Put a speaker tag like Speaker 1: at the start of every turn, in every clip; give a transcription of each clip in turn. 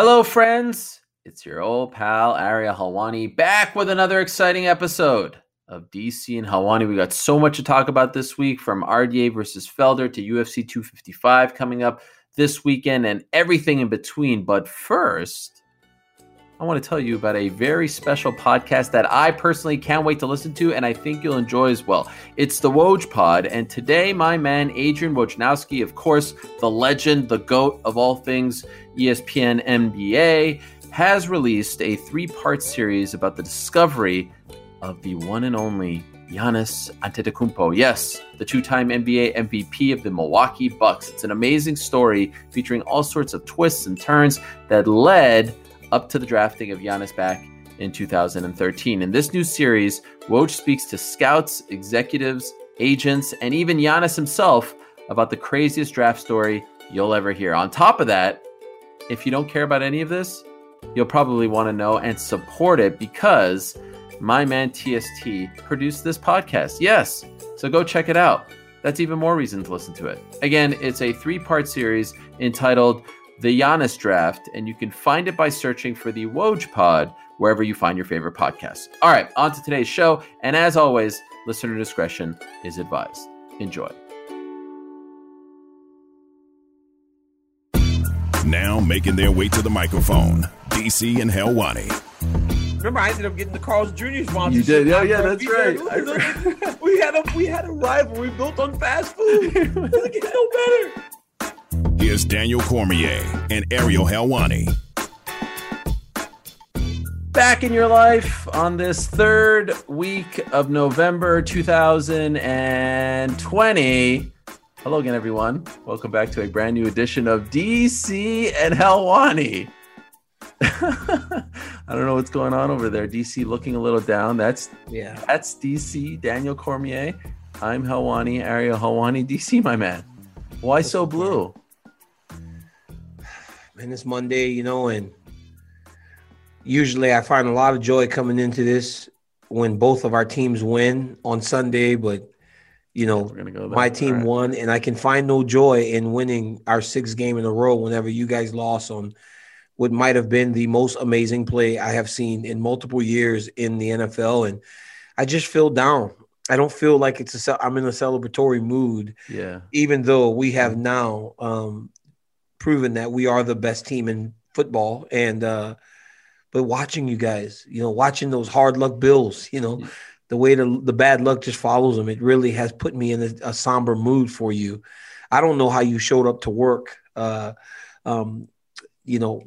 Speaker 1: Hello, friends. It's your old pal Ariel Helwani back with another exciting episode of DC and Helwani. We got so much to talk about this week from RDA versus Felder to UFC 255 coming up this weekend and everything in between. But first, I want to tell you about a very special podcast that I personally can't wait to listen to, and I think you'll enjoy as well. It's the Woj Pod, and today, my man Adrian Wojnarowski, of course, the legend, the goat of all things ESPN NBA, has released a three-part series about the discovery of the one and only Giannis Antetokounmpo. Yes, the two-time NBA MVP of the Milwaukee Bucks. It's an amazing story featuring all sorts of twists and turns that led up to the drafting of Giannis back in 2013. In this new series, Woj speaks to scouts, executives, agents, and even Giannis himself about the craziest draft story you'll ever hear. On top of that, if you don't care about any of this, you'll probably want to know and support it because my man TST produced this podcast. Yes, so go check it out. That's even more reason to listen to it. Again, it's a three part series entitled the Giannis Draft, and you can find it by searching for the Woj Pod wherever you find your favorite podcasts. All right, on to today's show. And as always, listener discretion is advised. Enjoy.
Speaker 2: Now making their way to the microphone, DC and Helwani.
Speaker 3: Remember, I ended up getting the Carl's Jr. sponsorship.
Speaker 1: You did? Yeah, yeah,
Speaker 3: After
Speaker 1: that's
Speaker 3: we
Speaker 1: right.
Speaker 3: did- we had a we had a rivalry built on fast food. Doesn't get no better.
Speaker 2: Here's Daniel Cormier and Ariel Helwani.
Speaker 1: Back in your life on this third week of November 2020. Hello again, everyone. Welcome back to a brand new edition of DC and Helwani. I don't know what's going on over there. DC looking a little down. That's
Speaker 3: Yeah.
Speaker 1: that's DC, Daniel Cormier. I'm Helwani, Ariel Helwani, DC, my man. Why so blue?
Speaker 3: Man, it's Monday, you know, and usually I find a lot of joy coming into this when both of our teams win on Sunday, but you know,
Speaker 1: go
Speaker 3: my team
Speaker 1: right.
Speaker 3: won, and I can find no joy in winning our sixth game in a row whenever you guys lost on what might have been the most amazing play I have seen in multiple years in the NFL. And I just feel down. I don't feel like it's a I'm in a celebratory mood,
Speaker 1: Yeah.
Speaker 3: even though we have now um, proven that we are the best team in football. And uh, but watching you guys, you know, watching those hard luck Bills, you know, the way the the bad luck just follows them, it really has put me in a, a somber mood for you. I don't know how you showed up to work, uh, um, you know,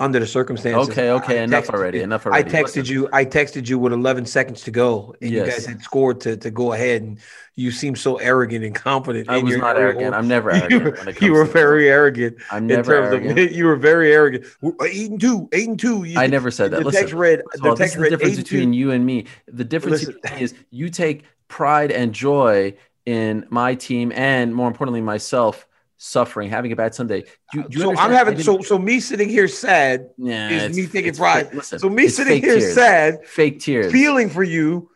Speaker 3: under the circumstances.
Speaker 1: Okay, okay,
Speaker 3: I
Speaker 1: enough
Speaker 3: texted
Speaker 1: already. Enough
Speaker 3: I texted you. I texted you with 11 seconds to go, and you guys had scored to to go ahead, and you seem so arrogant and confident.
Speaker 1: I was not arrogant. I'm never arrogant.
Speaker 3: were,
Speaker 1: when it comes
Speaker 3: you were very arrogant
Speaker 1: I'm
Speaker 3: in
Speaker 1: never
Speaker 3: terms
Speaker 1: arrogant.
Speaker 3: of you were very arrogant. We're uh, Eight and two, eight and two. You-
Speaker 1: I never said that.
Speaker 3: The
Speaker 1: Listen,
Speaker 3: text read. The
Speaker 1: all,
Speaker 3: text
Speaker 1: is the difference between you and me. The difference is you take pride and joy in my team, and more importantly, myself suffering, having a bad Sunday. Do, you- do you
Speaker 3: So I'm having so so me sitting here sad
Speaker 1: Nah,
Speaker 3: is me
Speaker 1: thinking
Speaker 3: pride.
Speaker 1: listen,
Speaker 3: So me sitting here
Speaker 1: tears.
Speaker 3: sad,
Speaker 1: fake tears.
Speaker 3: feeling for you.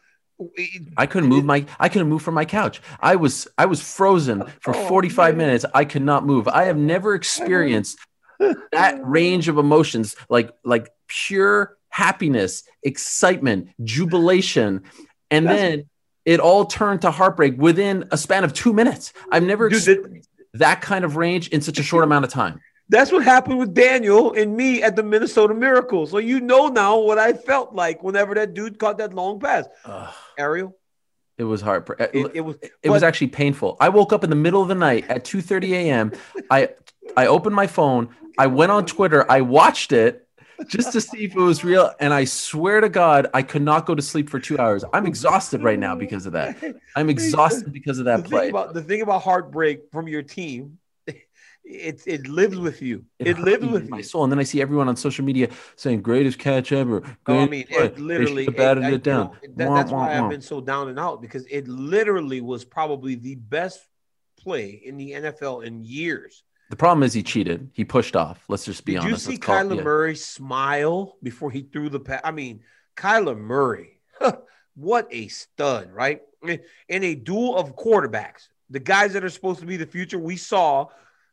Speaker 1: I couldn't move my I couldn't move from my couch. I was I was frozen for
Speaker 3: Oh,
Speaker 1: 45
Speaker 3: man.
Speaker 1: minutes. I could not move. I have never experienced that range of emotions like like pure happiness, excitement, jubilation, and
Speaker 3: That's-
Speaker 1: then it all turned to heartbreak within a span of 2 minutes. I've never
Speaker 3: Dude,
Speaker 1: experienced that kind of range in such a short amount of time.
Speaker 3: That's what happened with Daniel and me at the Minnesota Miracle. So you know now what I felt like whenever that dude caught that long pass.
Speaker 1: Ugh,
Speaker 3: Ariel,
Speaker 1: it was hard.
Speaker 3: it, it was.
Speaker 1: it was actually painful. I woke up in the middle of the night at 2:30 a.m. I I opened my phone, I went on Twitter, I watched it just to see if it was real, and I swear to God, I could not go to sleep for two hours. I'm exhausted right now because of that. I'm exhausted because of
Speaker 3: the
Speaker 1: that
Speaker 3: thing
Speaker 1: play.
Speaker 3: about the thing about heartbreak from your team, it it lives with you. It,
Speaker 1: hurt
Speaker 3: lives with
Speaker 1: my
Speaker 3: you.
Speaker 1: soul, and then I see everyone on social media saying "greatest catch ever."
Speaker 3: No, I mean,
Speaker 1: play.
Speaker 3: it literally
Speaker 1: should have batted
Speaker 3: I-
Speaker 1: it
Speaker 3: you
Speaker 1: down.
Speaker 3: know, that-
Speaker 1: Wah,
Speaker 3: that's
Speaker 1: wah,
Speaker 3: why I've been so down and out because it literally was probably the best play in the NFL in years.
Speaker 1: The problem is he cheated. He pushed off. Let's just be honest.
Speaker 3: Did you see Kyler
Speaker 1: yeah.
Speaker 3: Murray smile before he threw the pass? I mean, Kyler Murray, what a stud, right? In a duel of quarterbacks, the guys that are supposed to be the future, we saw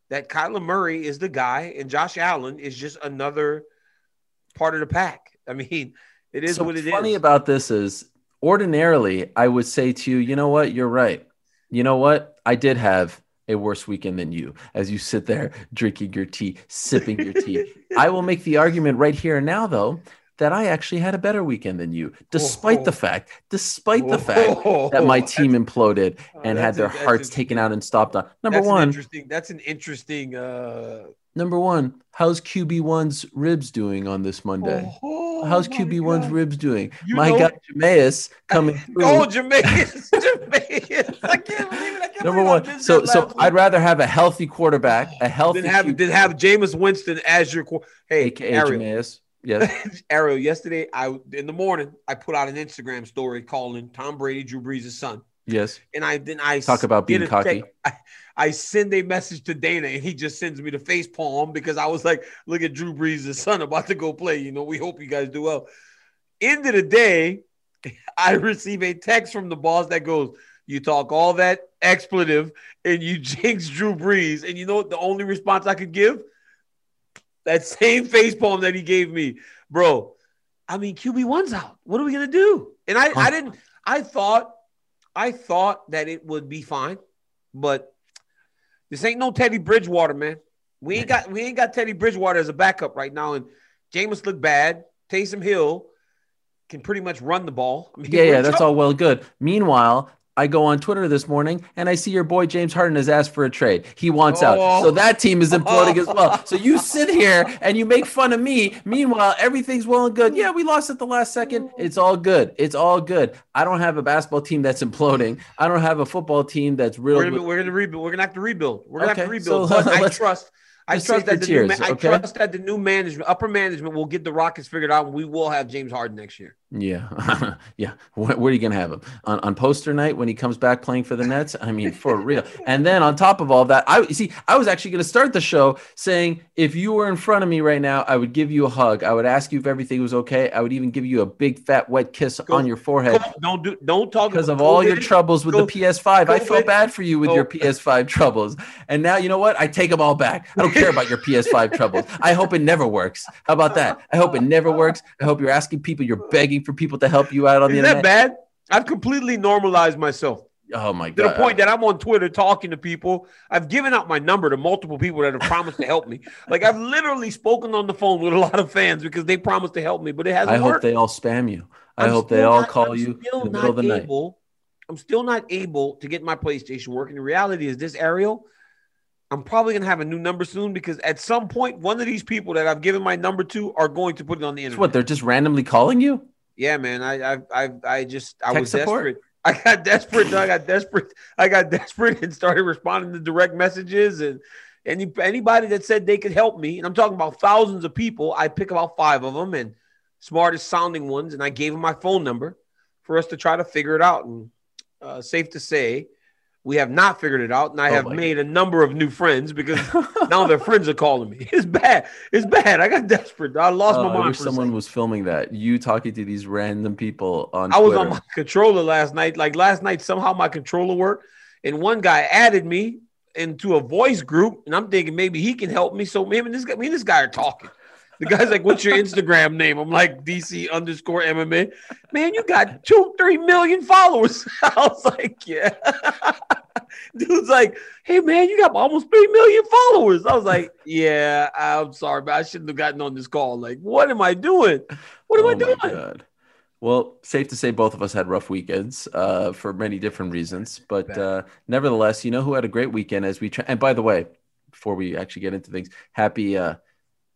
Speaker 3: that Kyler Murray is the guy and Josh Allen is just another part of the pack. I mean, it is
Speaker 1: so
Speaker 3: what it is.
Speaker 1: funny about this is ordinarily I would say to you, you know what, you're right. You know what, I did have a worse weekend than you as you sit there drinking your tea, sipping your tea. I will make the argument right here and now, though, that I actually had a better weekend than you, despite the fact, despite the fact that my team imploded
Speaker 3: Oh,
Speaker 1: and had their
Speaker 3: a-
Speaker 1: hearts
Speaker 3: a-
Speaker 1: taken out and stopped on. Number one,
Speaker 3: interesting. That's an interesting. Uh,
Speaker 1: number one, how's QB1's ribs doing on this Monday?
Speaker 3: oh
Speaker 1: How's QB1's ribs doing?
Speaker 3: You
Speaker 1: my
Speaker 3: know-
Speaker 1: guy Jameis coming through.
Speaker 3: Oh, Jameis, Jameis! I can't believe it. I can't
Speaker 1: Number
Speaker 3: believe
Speaker 1: one. So so
Speaker 3: week.
Speaker 1: I'd rather have a healthy quarterback, a healthy
Speaker 3: Then have
Speaker 1: QB,
Speaker 3: then have Jameis Winston as your hey
Speaker 1: aka
Speaker 3: Ariel.
Speaker 1: Jameis. Yes.
Speaker 3: Ariel, yesterday I in the morning I put out an Instagram story calling Tom Brady Drew Brees' son,
Speaker 1: Yes.
Speaker 3: and I then I
Speaker 1: Talk about being cocky.
Speaker 3: I, I send a message to Dana, and he just sends me the face palm because I was like, "Look at Drew Brees' son about to go play." You know, we hope you guys do well. End of the day, I receive a text from the boss that goes, "You talk all that expletive, and you jinx Drew Brees." And you know what? The only response I could give that same face palm that he gave me, bro. I mean, QB one's out. What are we gonna do? And I, I didn't. I thought, I thought that it would be fine, but this ain't no Teddy Bridgewater, man. We ain't got we ain't got Teddy Bridgewater as a backup right now, and Jameis looked bad. Taysom Hill can pretty much run the ball. I mean,
Speaker 1: Yeah, yeah, that's all well good. Meanwhile, I go on Twitter this morning and I see your boy James Harden has asked for a trade. He wants out.
Speaker 3: Oh.
Speaker 1: So that team is imploding as well. So you sit here and you make fun of me. Meanwhile, everything's well and good. Yeah, we lost at the last second. It's all good. It's all good. I don't have a basketball team that's imploding. I don't have a football team that's
Speaker 3: We're gonna, we're gonna rebuild. We're gonna have to rebuild. We're gonna have to rebuild.
Speaker 1: so
Speaker 3: but I trust. I trust that the new ma-
Speaker 1: tears,
Speaker 3: I trust that the new management, upper management, will get the Rockets figured out, and we will have James Harden next year.
Speaker 1: Yeah, yeah. Where, where are you gonna have him on, on poster night when he comes back playing for the Nets? I mean, for real. And then on top of all that, I you see. I was actually gonna start the show saying if you were in front of me right now, I would give you a hug. I would ask you if everything was okay. I would even give you a big fat wet kiss
Speaker 3: Go-
Speaker 1: on your forehead
Speaker 3: Don't do. Don't talk
Speaker 1: because of all your troubles with
Speaker 3: Go-
Speaker 1: the PS5. I felt bad for you with
Speaker 3: Go-
Speaker 1: your PS5 troubles, and now you know what? I take them all back. I don't care about your PS5 troubles. I hope it never works. How about that? I hope it never works. I hope you're asking people, you're begging for people to help you out on the
Speaker 3: Is that
Speaker 1: internet.
Speaker 3: bad? I've completely normalized myself
Speaker 1: Oh my
Speaker 3: to the point that I'm on Twitter talking to people. I've given out my number to multiple people that have promised to help me. Like I've literally spoken on the phone with a lot of fans because they promised to help me, but it hasn't
Speaker 1: I hope they all spam you. I
Speaker 3: I'm
Speaker 1: hope they all
Speaker 3: not-
Speaker 1: call
Speaker 3: I'm
Speaker 1: you
Speaker 3: still
Speaker 1: in the middle of the
Speaker 3: not
Speaker 1: night.
Speaker 3: able- I'm still not able to get my PlayStation working. The reality is this, Ariel. I'm probably gonna have a new number soon because at some point, one of these people that I've given my number to are going to put it on the
Speaker 1: It's
Speaker 3: internet.
Speaker 1: what they're just randomly calling you.
Speaker 3: Yeah, man. I I I, I just I
Speaker 1: Tech
Speaker 3: was
Speaker 1: support?
Speaker 3: desperate. I got desperate. I got desperate. I got desperate and started responding to direct messages and any anybody that said they could help me. And I'm talking about thousands of people. I pick about five of them and smartest sounding ones, and I gave them my phone number for us to try to figure it out. And uh, safe to say, we have not figured it out. And I
Speaker 1: Oh
Speaker 3: have made a number of new friends because now their friends are calling me. It's bad. It's bad. I got desperate. I lost
Speaker 1: Oh,
Speaker 3: my
Speaker 1: I
Speaker 3: mind.
Speaker 1: wish someone was filming that. You talking to these random people on.
Speaker 3: I was on my controller last night. Like last night, somehow my controller worked, and one guy added me into a voice group, and I'm thinking maybe he can help me. So me and this guy, me and this guy are talking. The guy's like, "What's your Instagram name?" I'm like, "DC underscore MMA." Man, you got two, three million followers. I was like, "Yeah." Dude's like, "Hey, man, you got almost three million followers." I was like, "Yeah, I'm sorry, but I shouldn't have gotten on this call. Like, what am I doing? What am
Speaker 1: Oh
Speaker 3: I doing?"
Speaker 1: God. Well, safe to say both of us had rough weekends uh, for many different reasons, but uh, nevertheless, you know who had a great weekend as we. Tra- and by the way, before we actually get into things, happy uh,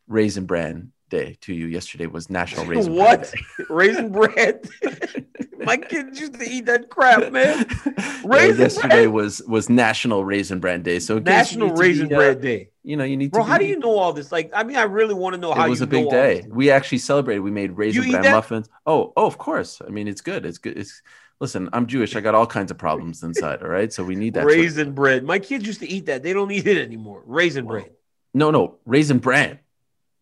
Speaker 1: Raisin Bran Day to you. Yesterday was National Raisin Bran
Speaker 3: what? Raisin bread. My kids used to eat that crap, man.
Speaker 1: Yeah,
Speaker 3: Raisin
Speaker 1: yesterday
Speaker 3: Bran?
Speaker 1: was was National Raisin Bran Day. So in case you
Speaker 3: National Raisin
Speaker 1: be, uh,
Speaker 3: Bread Day.
Speaker 1: You know, you need
Speaker 3: Bro,
Speaker 1: to.
Speaker 3: how do you know all this? Like, I mean, I really want to know how
Speaker 1: it was a big day. We actually celebrated. We made raisin bran muffins. Oh, oh, of course. I mean, it's good. It's good. It's listen. I'm Jewish. I got all kinds of problems inside. All right, so we need that.
Speaker 3: Raisin bread. My kids used to eat that. They don't eat it anymore. Raisin bread.
Speaker 1: No, no, raisin bran.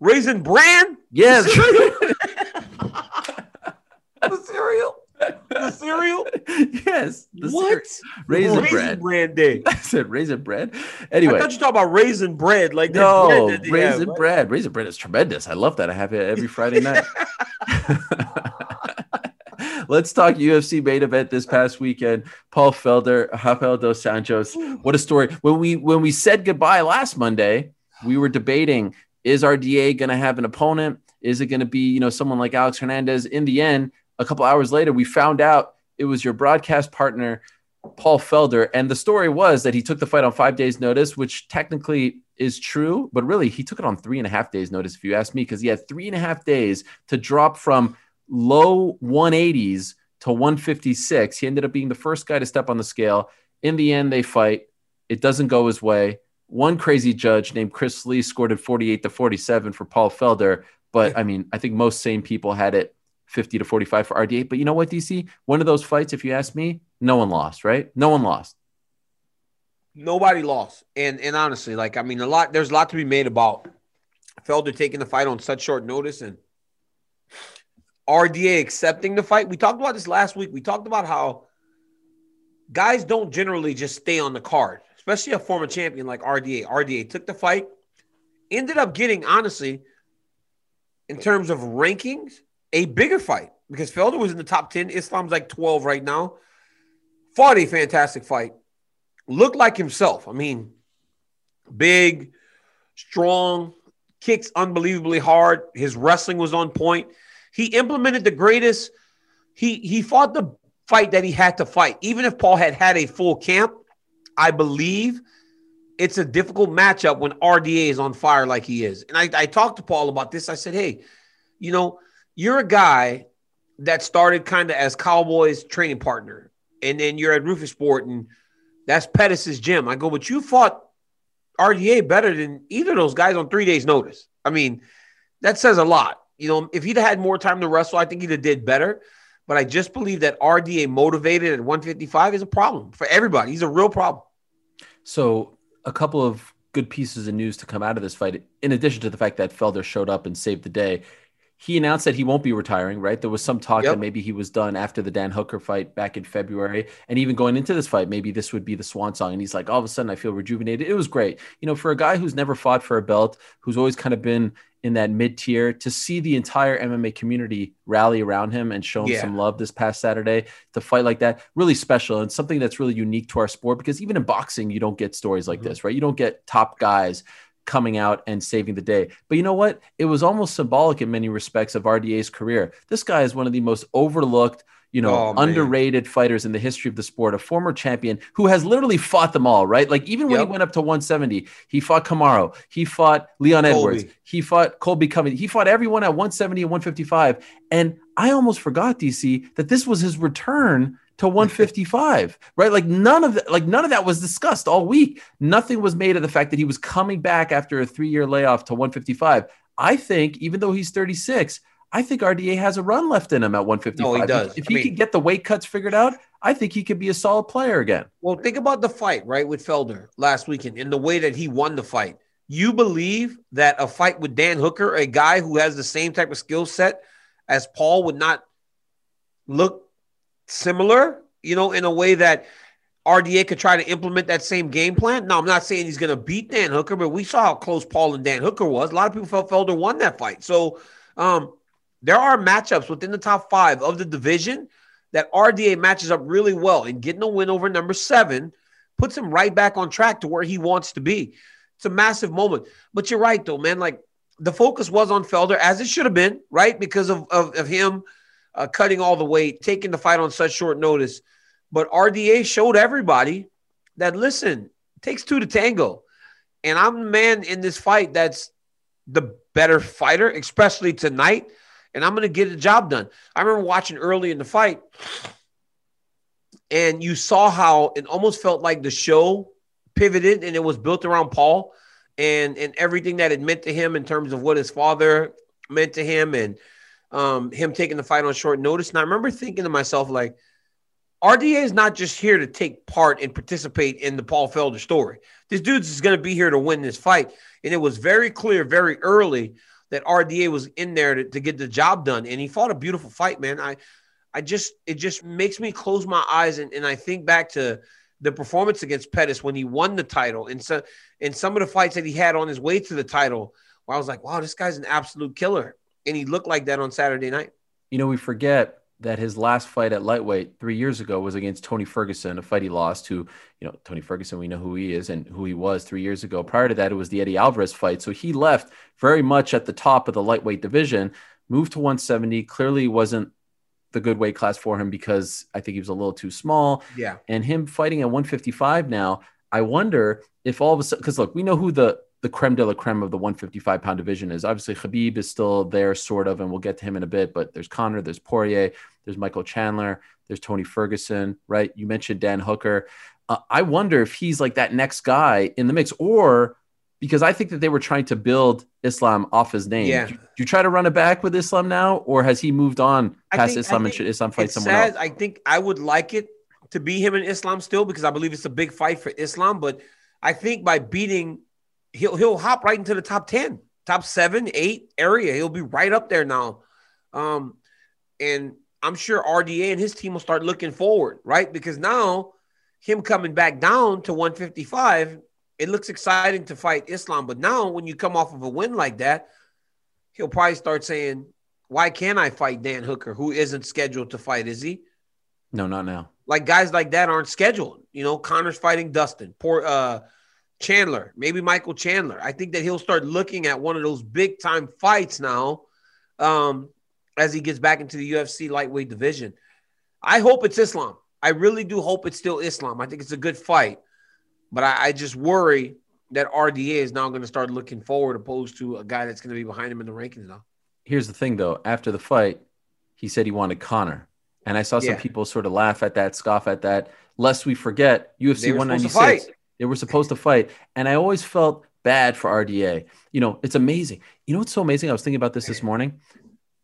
Speaker 3: Raisin bran?
Speaker 1: Yes.
Speaker 3: The cereal? The cereal? cereal?
Speaker 1: yes.
Speaker 3: What?
Speaker 1: Cereal. Raisin, bread.
Speaker 3: bread day.
Speaker 1: I said raisin bread. Anyway.
Speaker 3: I thought you talking about raisin bread. Like
Speaker 1: no, bread raisin have, bread. Raisin bread is tremendous. I love that. I have it every Friday night. Let's talk UFC main event this past weekend. Paul Felder, Rafael dos Anjos. What a story. When we when we said goodbye last Monday, we were debating is RDA going to have an opponent? Is it going to be, you know, someone like Alex Hernandez? In the end, a couple hours later, we found out it was your broadcast partner, Paul Felder. And the story was that he took the fight on five days' notice, which technically is true, but really he took it on three and a half days' notice, if you ask me, because he had three and a half days to drop from low 180s to 156. He ended up being the first guy to step on the scale. In the end, they fight. It doesn't go his way. One crazy judge named Chris Lee scored it 48 to 47 for Paul Felder. But I mean, I think most sane people had it 50 to 45 for RDA. But you know what, DC? One of those fights, if you ask me, no one lost, right? No one lost.
Speaker 3: Nobody lost. And and honestly, like I mean, a lot there's a lot to be made about Felder taking the fight on such short notice and RDA accepting the fight. We talked about this last week. We talked about how guys don't generally just stay on the card especially a former champion like RDA. RDA took the fight, ended up getting, honestly, in terms of rankings, a bigger fight because Felder was in the top 10. Islam's like 12 right now. Fought a fantastic fight. Looked like himself. I mean, big, strong, kicks unbelievably hard. His wrestling was on point. He implemented the greatest. He he fought the fight that he had to fight. Even if Paul had had a full camp, I believe it's a difficult matchup when RDA is on fire like he is. And I, I talked to Paul about this. I said, hey, you know, you're a guy that started kind of as Cowboys training partner, and then you're at Roufusport, and that's Pettis' gym. I go, but you fought RDA better than either of those guys on three days' notice. I mean, that says a lot. You know, if he'd had more time to wrestle, I think he'd have did better. But I just believe that RDA motivated at 155 is a problem for everybody. He's a real problem.
Speaker 1: So, a couple of good pieces of news to come out of this fight, in addition to the fact that Felder showed up and saved the day. He announced that he won't be retiring, right? There was some talk yep. that maybe he was done after the Dan Hooker fight back in February. And even going into this fight, maybe this would be the swan song. And he's like, all of a sudden, I feel rejuvenated. It was great. You know, for a guy who's never fought for a belt, who's always kind of been in that mid tier to see the entire MMA community rally around him and show him yeah. some love this past Saturday. To fight like that really special and something that's really unique to our sport because even in boxing you don't get stories like mm-hmm. this right? You don't get top guys coming out and saving the day. But you know what? It was almost symbolic in many respects of RDA's career. This guy is one of the most overlooked you know, oh, underrated fighters in the history of the sport, a former champion who has literally fought them all, right? Like even when yep. he went up to 170, he fought Kamaru, he fought Leon Colby. Edwards, he fought Colby Covington, he fought everyone at 170 and 155. And I almost forgot, DC, that this was his return to 155, right? Like none of that, like none of that was discussed all week. Nothing was made of the fact that he was coming back after a three-year layoff to 155. I think, even though he's 36, I think RDA has a run left in him at 155.
Speaker 3: No, he does.
Speaker 1: If he mean, could get the weight cuts figured out, I think he could be a solid player again.
Speaker 3: Well, think about the fight, right, with Felder last weekend in the way that he won the fight. You believe that a fight with Dan Hooker, a guy who has the same type of skill set as Paul, would not look similar, you know, in a way that RDA could try to implement that same game plan? No, I'm not saying he's going to beat Dan Hooker, but we saw how close Paul and Dan Hooker was. A lot of people felt Felder won that fight. So, um, there are matchups within the top five of the division that RDA matches up really well, and getting a win over number seven puts him right back on track to where he wants to be. It's a massive moment. But you're right, though, man. Like the focus was on Felder, as it should have been, right? Because of, of, of him uh, cutting all the weight, taking the fight on such short notice. But RDA showed everybody that, listen, takes two to tango. And I'm the man in this fight that's the better fighter, especially tonight and I'm going to get the job done. I remember watching early in the fight, and you saw how it almost felt like the show pivoted and it was built around Paul and and everything that it meant to him in terms of what his father meant to him and um, him taking the fight on short notice. And I remember thinking to myself, like, RDA is not just here to take part and participate in the Paul Felder story. This dude's is going to be here to win this fight. And it was very clear very early that RDA was in there to, to get the job done, and he fought a beautiful fight, man. I I just it just makes me close my eyes and, and I think back to the performance against Pettis when he won the title and so in some of the fights that he had on his way to the title, where I was like, wow, this guy's an absolute killer. And he looked like that on Saturday night.
Speaker 1: You know, we forget that his last fight at lightweight three years ago was against Tony Ferguson, a fight he lost to, you know, Tony Ferguson, we know who he is and who he was three years ago. Prior to that, it was the Eddie Alvarez fight. So he left very much at the top of the lightweight division, moved to 170, clearly wasn't the good weight class for him because I think he was a little too small.
Speaker 3: Yeah.
Speaker 1: And him fighting at 155 now, I wonder if all of a sudden, because look, we know who the the creme de la creme of the 155 pound division is. Obviously, Khabib is still there, sort of, and we'll get to him in a bit. But there's Conor, there's Poirier, there's Michael Chandler, there's Tony Ferguson, right? You mentioned Dan Hooker. Uh, I wonder if he's like that next guy in the mix, or because I think that they were trying to build Islam off his name.
Speaker 3: Yeah.
Speaker 1: Do, you, do you try to run it back with Islam now, or has he moved on past
Speaker 3: think-
Speaker 1: Islam and should Islam fight someone
Speaker 3: sad.
Speaker 1: else?
Speaker 3: I think I would like it to be him and Islam still because I believe it's a big fight for Islam. But I think by beating, he'll he'll hop right into the top ten, top seven, eight area. He'll be right up there now. Um, and I'm sure RDA and his team will start looking forward, right? Because now him coming back down to 155, it looks exciting to fight Islam. But now when you come off of a win like that, he'll probably start saying, why can't I fight Dan Hooker, who isn't scheduled to fight? Is he?
Speaker 1: No, not now.
Speaker 3: Like guys like that aren't scheduled. You know, Conor's fighting Dustin, poor uh Chandler, maybe Michael Chandler. I think that he'll start looking at one of those big time fights now, um, as he gets back into the UFC lightweight division. I hope it's Islam. I really do hope it's still Islam. I think it's a good fight, but I, I just worry that RDA is now going to start looking forward opposed to a guy that's going to be behind him in the rankings now.
Speaker 1: Here's the thing, though. After the fight, he said he wanted Conor, and I saw some
Speaker 3: Yeah.
Speaker 1: people sort of laugh at that, scoff at that. Lest we forget, UFC
Speaker 3: They were supposed to
Speaker 1: 196. They were supposed to fight, and I always felt bad for RDA. You know, it's amazing. You know what's so amazing? I was thinking about this this morning.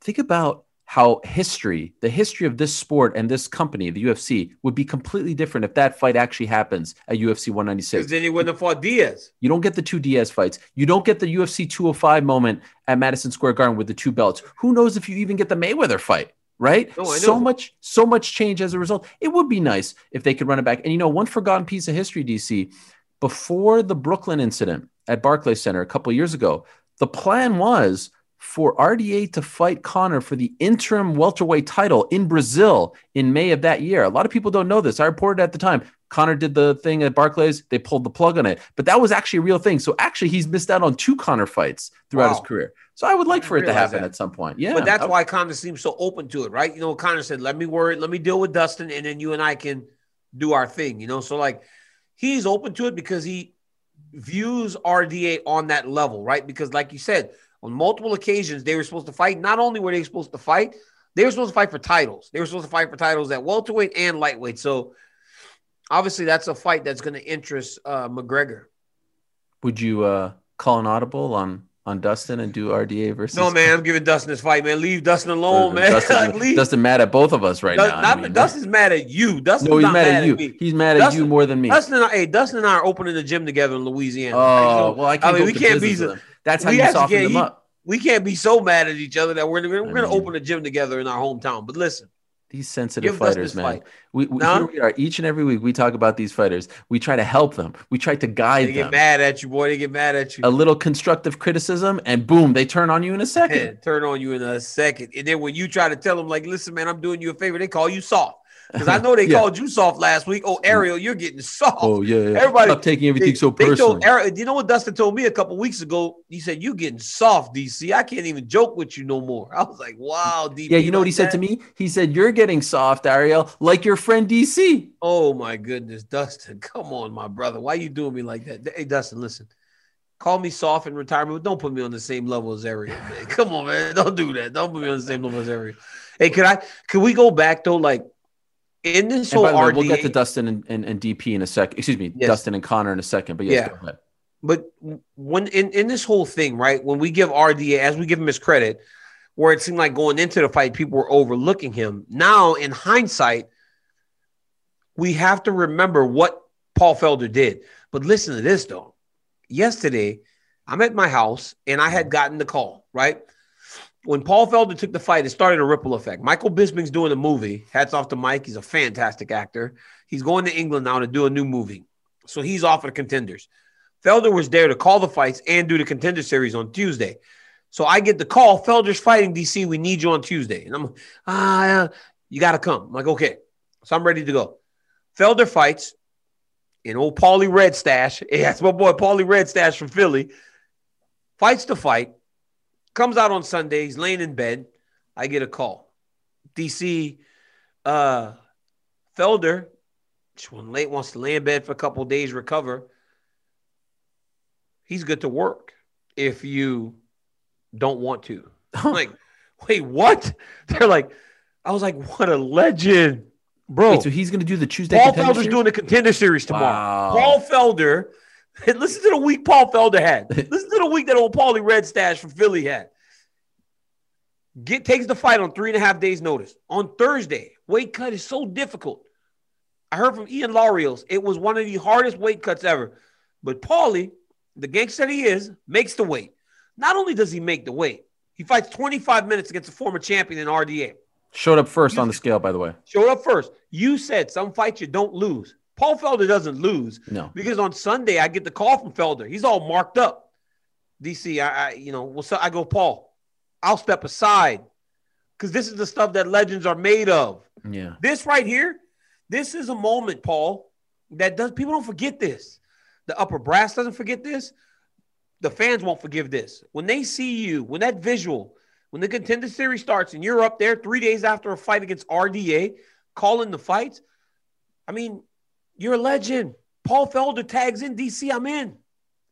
Speaker 1: Think about how history, the history of this sport and this company, the UFC, would be completely different if that fight actually happens at UFC 196.
Speaker 3: Because then he wouldn't have fought Diaz.
Speaker 1: You don't get the two Diaz fights. You don't get the UFC 205 moment at Madison Square Garden with the two belts. Who knows if you even get the Mayweather fight, right? So much, so much change as a result. It would be nice if they could run it back. And you know, one forgotten piece of history, DC, before the Brooklyn incident at Barclays Center a couple years ago, the plan was for RDA to fight Conor for the interim welterweight title in Brazil in May of that year. A lot of people don't know this. I reported at the time. Conor did the thing at Barclays. They pulled the plug on it, but that was actually a real thing. So actually, he's missed out on two Conor fights throughout
Speaker 3: Wow.
Speaker 1: his career. So I would like
Speaker 3: I
Speaker 1: for it to happen
Speaker 3: that.
Speaker 1: at some point. Yeah,
Speaker 3: But that's
Speaker 1: I-
Speaker 3: why Conor seems so open to it, right? You know, Conor said, "Let me worry, let me deal with Dustin, and then you and I can do our thing." You know, so like he's open to it because he views RDA on that level, right? Because, like you said, on multiple occasions they were supposed to fight. Not only were they supposed to fight, they were supposed to fight for titles. They were supposed to fight for titles at welterweight and lightweight. So obviously, that's a fight that's going to interest uh, McGregor.
Speaker 1: Would you uh, call an audible on on Dustin and do RDA versus?
Speaker 3: No, man, I'm giving Dustin this fight, man. Leave Dustin alone, man.
Speaker 1: Dustin,
Speaker 3: Like,
Speaker 1: Dustin mad at both of us right
Speaker 3: Dust-
Speaker 1: now. I
Speaker 3: not-
Speaker 1: mean,
Speaker 3: Dustin's mad at you. Dustin's
Speaker 1: no, he's
Speaker 3: not
Speaker 1: mad, at you.
Speaker 3: me.
Speaker 1: He's mad at
Speaker 3: Dustin-
Speaker 1: you more than me.
Speaker 3: Dustin and I, hey, Dustin and I are opening the gym together in Louisiana.
Speaker 1: oh,
Speaker 3: So,
Speaker 1: well, I can't.
Speaker 3: mean, we can't be so.
Speaker 1: That's how you soften them
Speaker 3: he-
Speaker 1: up.
Speaker 3: we can't be so mad at each other that we're, we're
Speaker 1: I
Speaker 3: going to open a gym together in our hometown. But listen,
Speaker 1: These sensitive
Speaker 3: Give
Speaker 1: fighters, man.
Speaker 3: fight.
Speaker 1: We, we,
Speaker 3: No?
Speaker 1: here we are each and every week. We talk about these fighters. We try to help them. We try to guide them.
Speaker 3: they get
Speaker 1: them.
Speaker 3: mad at you, boy. They get mad at you.
Speaker 1: A little constructive criticism, and boom, they turn on you in a second.
Speaker 3: Man, turn on you in a second. And then when you try to tell them, like, listen, man, I'm doing you a favor, they call you soft. Because I know they
Speaker 1: Yeah.
Speaker 3: called you soft last week. Oh, Ariel, you're getting soft.
Speaker 1: Oh yeah, yeah.
Speaker 3: Everybody-
Speaker 1: stop taking everything
Speaker 3: They-
Speaker 1: so personally.
Speaker 3: told you know what Dustin told me a couple weeks ago? He said, you're getting soft, DC. I can't even joke with you no more. I was like, Wow, DP.
Speaker 1: yeah, you know what
Speaker 3: like
Speaker 1: he said to me? He said, "You're getting soft, Ariel, like your friend DC."
Speaker 3: Oh my goodness, Dustin. Come on, my brother. Why you doing me like that? Hey, Dustin, listen. Call me soft in retirement, but don't put me on the same level as Ariel, man. Come on, man. Don't do that. Don't put me on the same level as Ariel. Hey, could I could we go back though? Like in this
Speaker 1: And
Speaker 3: whole
Speaker 1: by the way,
Speaker 3: RDA,
Speaker 1: we'll get to Dustin and, and, and DP in a sec. Excuse me,
Speaker 3: Yes.
Speaker 1: Dustin and Conor in a second. But yes,
Speaker 3: Yeah.
Speaker 1: go ahead.
Speaker 3: But when in, in this whole thing, right, when we give RDA, as we give him his credit, where it seemed like going into the fight, people were overlooking him. Now, in hindsight, we have to remember what Paul Felder did. But listen to this, though. Yesterday, I'm at my house and I had mm-hmm. gotten the call, right? When Paul Felder took the fight, it started a ripple effect. Michael Bisping's doing a movie. Hats off to Mike. He's a fantastic actor. He's going to England now to do a new movie. So he's off of the contenders. Felder was there to call the fights and do the contender series on Tuesday. So I get the call, Felder's fighting DC. We need you on Tuesday. And I'm ah, you got to come. I'm like, okay. So I'm ready to go. Felder fights in old Paulie Red Stash. Yeah, my boy Paulie Red Stash from Philly. Fights the fight. Comes out on Sundays, laying in bed. I get a call. DC uh Felder, when late wants to lay in bed for a couple days, recover. He's good to work if you don't want to. I'm like, wait, what? They're like, I was like, what a legend, bro.
Speaker 1: Wait, so he's going to do the Tuesday.
Speaker 3: Paul Felder's
Speaker 1: series?
Speaker 3: doing the contender series tomorrow.
Speaker 1: Wow.
Speaker 3: Paul Felder, listen to the week Paul Felder had. listen to the week that old Paulie Red Stash from Philly had. Get takes the fight on three and a half days' notice. On Thursday, weight cut is so difficult. I heard from Ian Larios, it was one of the hardest weight cuts ever. But Paulie, the gangster that he is, makes the weight. Not only does he make the weight, he fights 25 minutes against a former champion in RDA.
Speaker 1: Showed up first on the scale, by the way.
Speaker 3: Showed up first. You said some fights you don't lose. Paul Felder doesn't lose
Speaker 1: No.
Speaker 3: because on Sunday I get the call from Felder. He's all marked up. DC, I, I you know, what's up? I go, Paul, I'll step aside because this is the stuff that legends are made of.
Speaker 1: Yeah.
Speaker 3: This right here, this is a moment, Paul, that does people don't forget this. The upper brass doesn't forget this. The fans won't forgive this. When they see you, when that visual, when the contender series starts and you're up there three days after a fight against RDA, calling the fights, I mean, you're a legend. Paul Felder tags in DC, I'm in.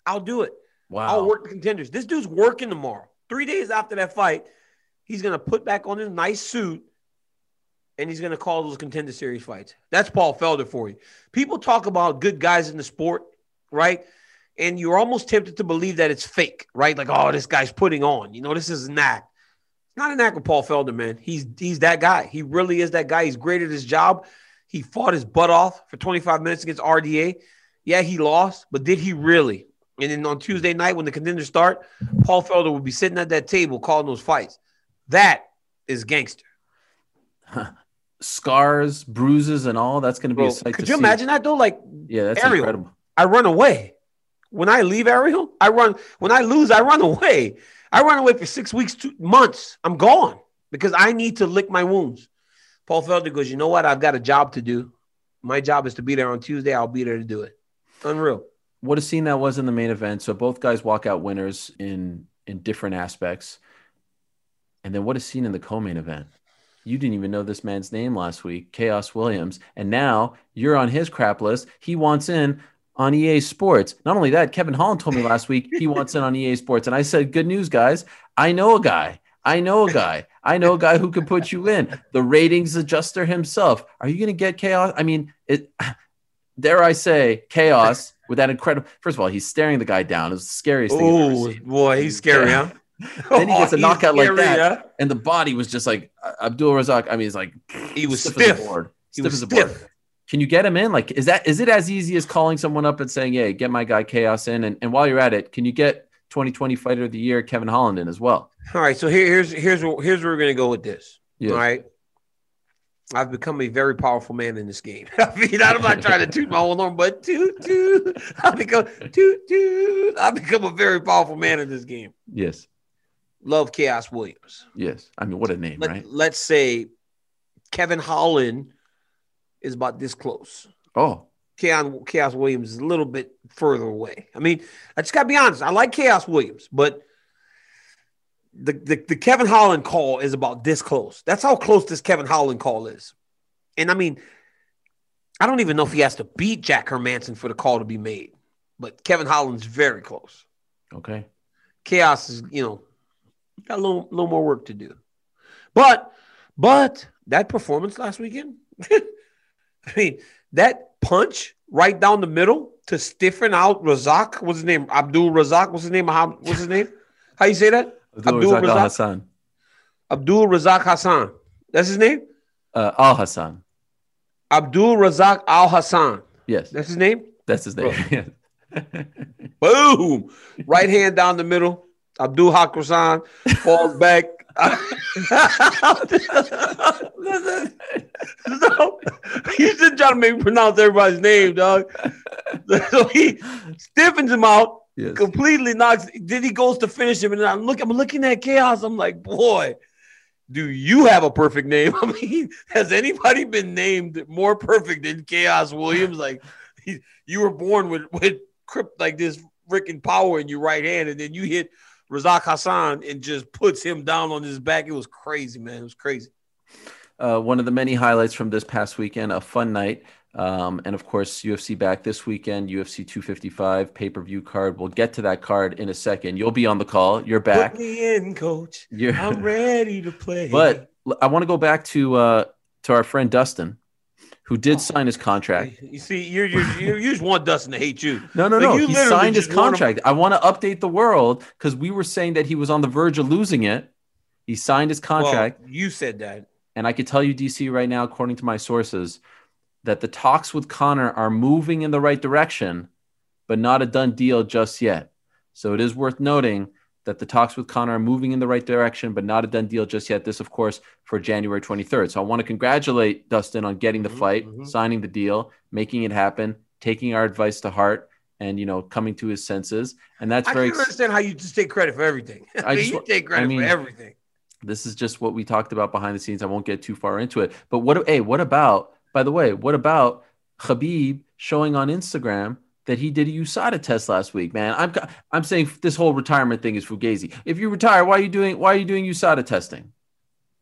Speaker 3: I'll do it.
Speaker 1: Wow.
Speaker 3: I'll work the contenders. This dude's working tomorrow. Three days after that fight, he's gonna put back on his nice suit and he's gonna call those contender series fights. That's Paul Felder for you. People talk about good guys in the sport, right? And you're almost tempted to believe that it's fake, right? Like, oh, this guy's putting on. You know, this is an act. It's not an act with Paul Felder, man. He's he's that guy. He really is that guy. He's great at his job. He fought his butt off for 25 minutes against RDA. Yeah, he lost, but did he really? And then on Tuesday night, when the contenders start, Paul Felder will be sitting at that table calling those fights. That is gangster.
Speaker 1: Scars, bruises, and all. That's going to be
Speaker 3: Bro,
Speaker 1: a sight
Speaker 3: could you
Speaker 1: see.
Speaker 3: imagine that though? Like
Speaker 1: Yeah, that's
Speaker 3: Ariel.
Speaker 1: incredible.
Speaker 3: I run away. When I leave Ariel, I run. When I lose, I run away. I run away for six weeks, two months. I'm gone because I need to lick my wounds. Paul Felder goes, you know what? I've got a job to do. My job is to be there on Tuesday. I'll be there to do it. Unreal.
Speaker 1: What a scene that was in the main event. So both guys walk out winners in in different aspects. And then what a scene in the co-main event. You didn't even know this man's name last week, Khaos Williams, and now you're on his crap list. He wants in on EA Sports. Not only that, Kevin Holland told me last week he wants in on EA Sports, and I said, "Good news, guys. I know a guy. I know a guy. I know a guy who can put you in. The ratings adjuster himself. Are you going to get Khaos? I mean, it. Dare I say, Khaos with that incredible. First of all, he's staring the guy down. It's the scariest thing
Speaker 3: Oh boy, he's scary, huh?
Speaker 1: Then he gets a
Speaker 3: Oh,
Speaker 1: knockout like that,
Speaker 3: huh?
Speaker 1: and the body was just like uh, Abdul Razak. I mean, he's like
Speaker 3: He was
Speaker 1: as a
Speaker 3: stiff.
Speaker 1: board.
Speaker 3: He
Speaker 1: Stiff
Speaker 3: was
Speaker 1: as a board.
Speaker 3: stiff.
Speaker 1: Can you get him in? Like, is that is it as easy as calling someone up and saying, "Hey, get my guy Khaos in"? And, and while you're at it, can you get 2020 Fighter of the Year Kevin Holland in as well?
Speaker 3: All right, so here, here's here's where, here's where we're gonna go with this.
Speaker 1: Yeah.
Speaker 3: All right. I've become a very powerful man in this game. I mean, I'm not trying to toot my own horn, but toot toot. I become toot toot. I become a very powerful man in this game.
Speaker 1: Yes,
Speaker 3: Love Khaos Williams.
Speaker 1: yes. I mean, what a name,
Speaker 3: Let,
Speaker 1: right?
Speaker 3: Let's say Kevin Holland is about this close.
Speaker 1: Oh,
Speaker 3: Khaos, Khaos Williams is a little bit further away. I mean, I just gotta be honest. I like Khaos Williams, but the, the the Kevin Holland call is about this close. That's how close this Kevin Holland call is. And I mean, I don't even know if he has to beat Jack Hermansson for the call to be made, but Kevin Holland's very close.
Speaker 1: okay.
Speaker 3: Khaos is, you know, got a little, little more work to do. But, but that performance last weekend, I mean, that punch right down the middle to stiffen out Razak, what's his name? Abdul Razak, what's his name? How, what's his name? How you say that?
Speaker 1: Abdul
Speaker 3: Abdul
Speaker 1: Razak
Speaker 3: Razak?
Speaker 1: Hassan.
Speaker 3: Abdul Razak Hassan. That's his name?
Speaker 1: Uh, Al Hassan.
Speaker 3: Abdul Razak Al Hassan.
Speaker 1: Yes,
Speaker 3: That's his name?
Speaker 1: that's his name.
Speaker 3: Boom. right hand down the middle. Abdul Haq Hassan falls back. so, he's just trying to make me pronounce everybody's name, dog. So he stiffens him out,
Speaker 1: Yes.
Speaker 3: completely knocks. Then he goes to finish him, and I'm look. I'm looking at chaos. I'm like, boy, do you have a perfect name? I mean, has anybody been named more perfect than Khaos Williams? Like, he, you were born with with crypt like this freaking power in your right hand, and then you hit Razak Hassan and just puts him down on his back. It was crazy, man. It was crazy.
Speaker 1: Uh, one of the many highlights from this past weekend, a fun night. Um, and of course, UFC back this weekend, UFC 255 pay per view card. We'll get to that card in a second. You'll be on the call. You're back.
Speaker 3: Put me in, coach.
Speaker 1: You're,
Speaker 3: I'm ready to play.
Speaker 1: but I want to go back to uh, to our friend Dustin, who did
Speaker 3: Oh.
Speaker 1: sign his contract.
Speaker 3: you see, you're, you're, you're you just want Dustin to hate you.
Speaker 1: No, no,
Speaker 3: Like,
Speaker 1: no.
Speaker 3: you
Speaker 1: He signed his
Speaker 3: just want him-
Speaker 1: contract. I want to update the world because we were saying that he was on the verge of losing it. He signed his contract.
Speaker 3: Well, you said that.
Speaker 1: And I could tell you, DC, right now, according to my sources, that the talks with Conor are moving in the right direction, but not a done deal just yet. So it is worth noting that the talks with Conor are moving in the right direction, but not a done deal just yet. This, of course, for January 23rd. So I want to congratulate Dustin on getting the
Speaker 3: Mhm,
Speaker 1: fight,
Speaker 3: mhm.
Speaker 1: signing the deal, making it happen, taking our advice to heart, and you know, coming to his senses. And that's
Speaker 3: I
Speaker 1: very.
Speaker 3: can't understand how you just take credit for everything. I,
Speaker 1: I
Speaker 3: mean,
Speaker 1: just
Speaker 3: you take credit
Speaker 1: I mean-
Speaker 3: for everything.
Speaker 1: This is just what we talked about behind the scenes. I won't get too far into it. But what hey, what about, by the way, what about Khabib showing on Instagram that he did a USADA test last week, man? I'm I'm saying this whole retirement thing is fugazi. If you retire, why are you doing why are you doing USADA testing?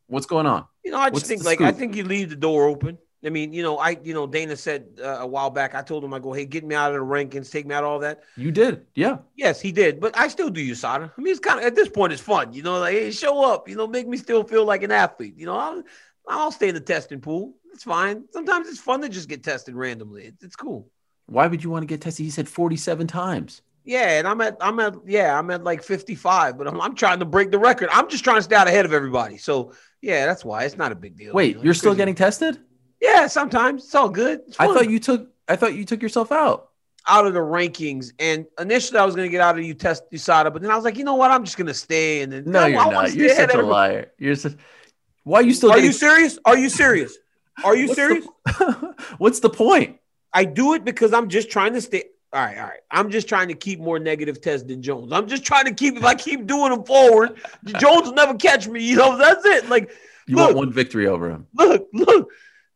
Speaker 1: What's going on?
Speaker 3: You know, I
Speaker 1: What's
Speaker 3: just think
Speaker 1: the
Speaker 3: like I think you leave the door open. I mean, you know, I you know Dana said uh, a while back. I told him I go, hey, get me out of the rankings, take me out of all that.
Speaker 1: You did. Yeah.
Speaker 3: Yes, he did, but I still do USADA. I mean, it's kind of at this point, it's fun. You know, like hey, show up. You know, make me still feel like an athlete. You know, I'll I'll stay in the testing pool. It's fine. Sometimes it's fun to just get tested randomly. It's, it's cool.
Speaker 1: Why would you want to get tested? He said 47 times.
Speaker 3: Yeah, and I'm at I'm at yeah I'm at like 55, but I'm I'm trying to break the record. I'm just trying to stay out ahead of everybody. So yeah, that's why it's not a big deal.
Speaker 1: Wait,
Speaker 3: you know,
Speaker 1: you're still
Speaker 3: crazy.
Speaker 1: getting tested?
Speaker 3: yeah. Sometimes it's all good. It's
Speaker 1: I thought you took I thought you took yourself out.
Speaker 3: out of the rankings, and initially I was going to get out of you test USADA, but then I was like, you know what? I'm just going to stay. And then
Speaker 1: No, you're
Speaker 3: I
Speaker 1: not. You're such a
Speaker 3: everybody.
Speaker 1: liar. You're such why are you still
Speaker 3: Are
Speaker 1: getting
Speaker 3: you serious? Are you serious? Are you
Speaker 1: What's
Speaker 3: serious?
Speaker 1: the- What's the point?
Speaker 3: I do it because I'm just trying to stay. All right, all right. I'm just trying to keep more negative tests than Jones. I'm just trying to keep. If I keep doing them forward, Jones will never catch me. You know, that's it. Like,
Speaker 1: You
Speaker 3: Look.
Speaker 1: want one victory over him.
Speaker 3: look, look,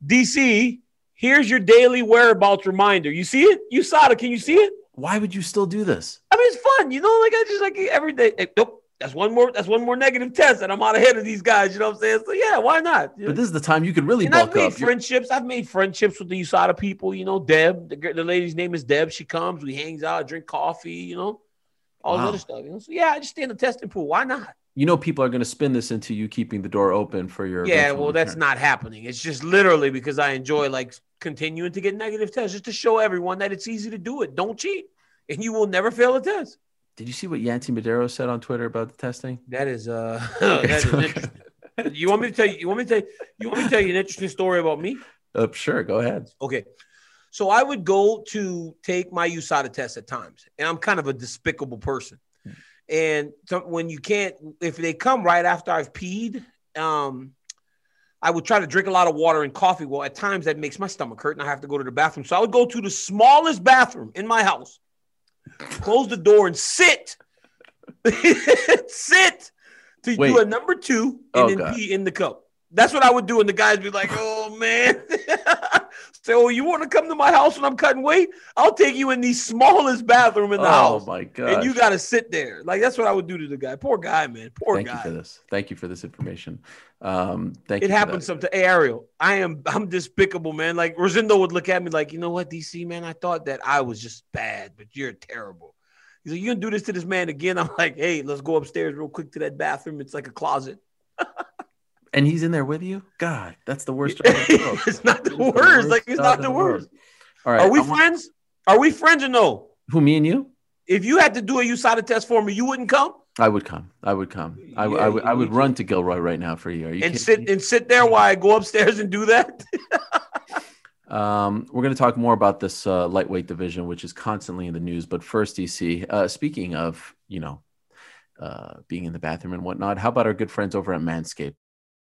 Speaker 3: DC. Here's your daily whereabouts reminder. You see it? You saw it. can you see it?
Speaker 1: Why would you still do this?
Speaker 3: I mean, it's fun. You know, like I just like every day. Hey, nope. That's one more. That's one more negative test, and I'm out ahead of these guys. You know what I'm saying? So yeah, why not?
Speaker 1: But this is the time you could really
Speaker 3: and I've made
Speaker 1: up.
Speaker 3: Friendships. I've made friendships with the USADA people. You know, Deb. The, the lady's name is Deb. She comes. We hangs out, drink coffee. You know, all
Speaker 1: Wow.
Speaker 3: this other stuff. You know, so yeah, I just stay in the testing pool. Why not?
Speaker 1: You know, people are going to spin this into you keeping the door open for your.
Speaker 3: Yeah, well, that's not happening. It's just literally because I enjoy like continuing to get negative tests, just to show everyone that it's easy to do it. Don't cheat, and you will never fail a test.
Speaker 1: Did you see what Yancy Medeiros said on Twitter about the testing?
Speaker 3: That is uh, that is interesting. You want me to tell you? You want me to tell you? You want me to tell you an interesting story about me?
Speaker 1: Uh, sure, go ahead.
Speaker 3: Okay. So I would go to take my USADA test at times, and I'm kind of a despicable person. And so when you can't, if they come right after I've peed, um, I would try to drink a lot of water and coffee. Well, at times that makes my stomach hurt, and I have to go to the bathroom. So I would go to the smallest bathroom in my house, close the door, and sit, sit to
Speaker 1: Wait.
Speaker 3: do a number two, and
Speaker 1: Oh,
Speaker 3: then
Speaker 1: God.
Speaker 3: pee in the cup. That's what I would do, and the guys be like, "Oh man." So you want to come to my house when I'm cutting weight? I'll take you in the smallest bathroom in the
Speaker 1: oh
Speaker 3: house,
Speaker 1: my god!
Speaker 3: and you got to sit there. Like that's what I would do to the guy. Poor guy, man. Poor
Speaker 1: Thank
Speaker 3: guy.
Speaker 1: Thank you for this. Thank you for this information. Um, thank
Speaker 3: It happens sometimes. Hey, Ariel, I am I'm despicable, man. Like Rosendo would look at me like, you know what, DC, man, I thought that I was just bad, but you're terrible. He's like, you gonna do this to this man again? I'm like, hey, let's go upstairs real quick to that bathroom. It's like a closet.
Speaker 1: And he's in there with you. God, that's the worst job in the world.
Speaker 3: it's not the
Speaker 1: is the
Speaker 3: worst. Like it's not the worst.
Speaker 1: All right.
Speaker 3: Are we
Speaker 1: I want-
Speaker 3: friends? Are we friends or no?
Speaker 1: Who? Me and you?
Speaker 3: If you had to do a USADA test for me, you wouldn't come
Speaker 1: I would come. I would come. I,
Speaker 3: Yeah,
Speaker 1: I would. I would run to Gilroy right now for you. Are you
Speaker 3: and sit
Speaker 1: me?
Speaker 3: and sit there while I go upstairs and do that.
Speaker 1: Um, we're going to talk more about this uh, lightweight division, which is constantly in the news. But first, DC. Uh, speaking of, you know, uh, being in the bathroom and whatnot. How about our good friends over at Manscaped?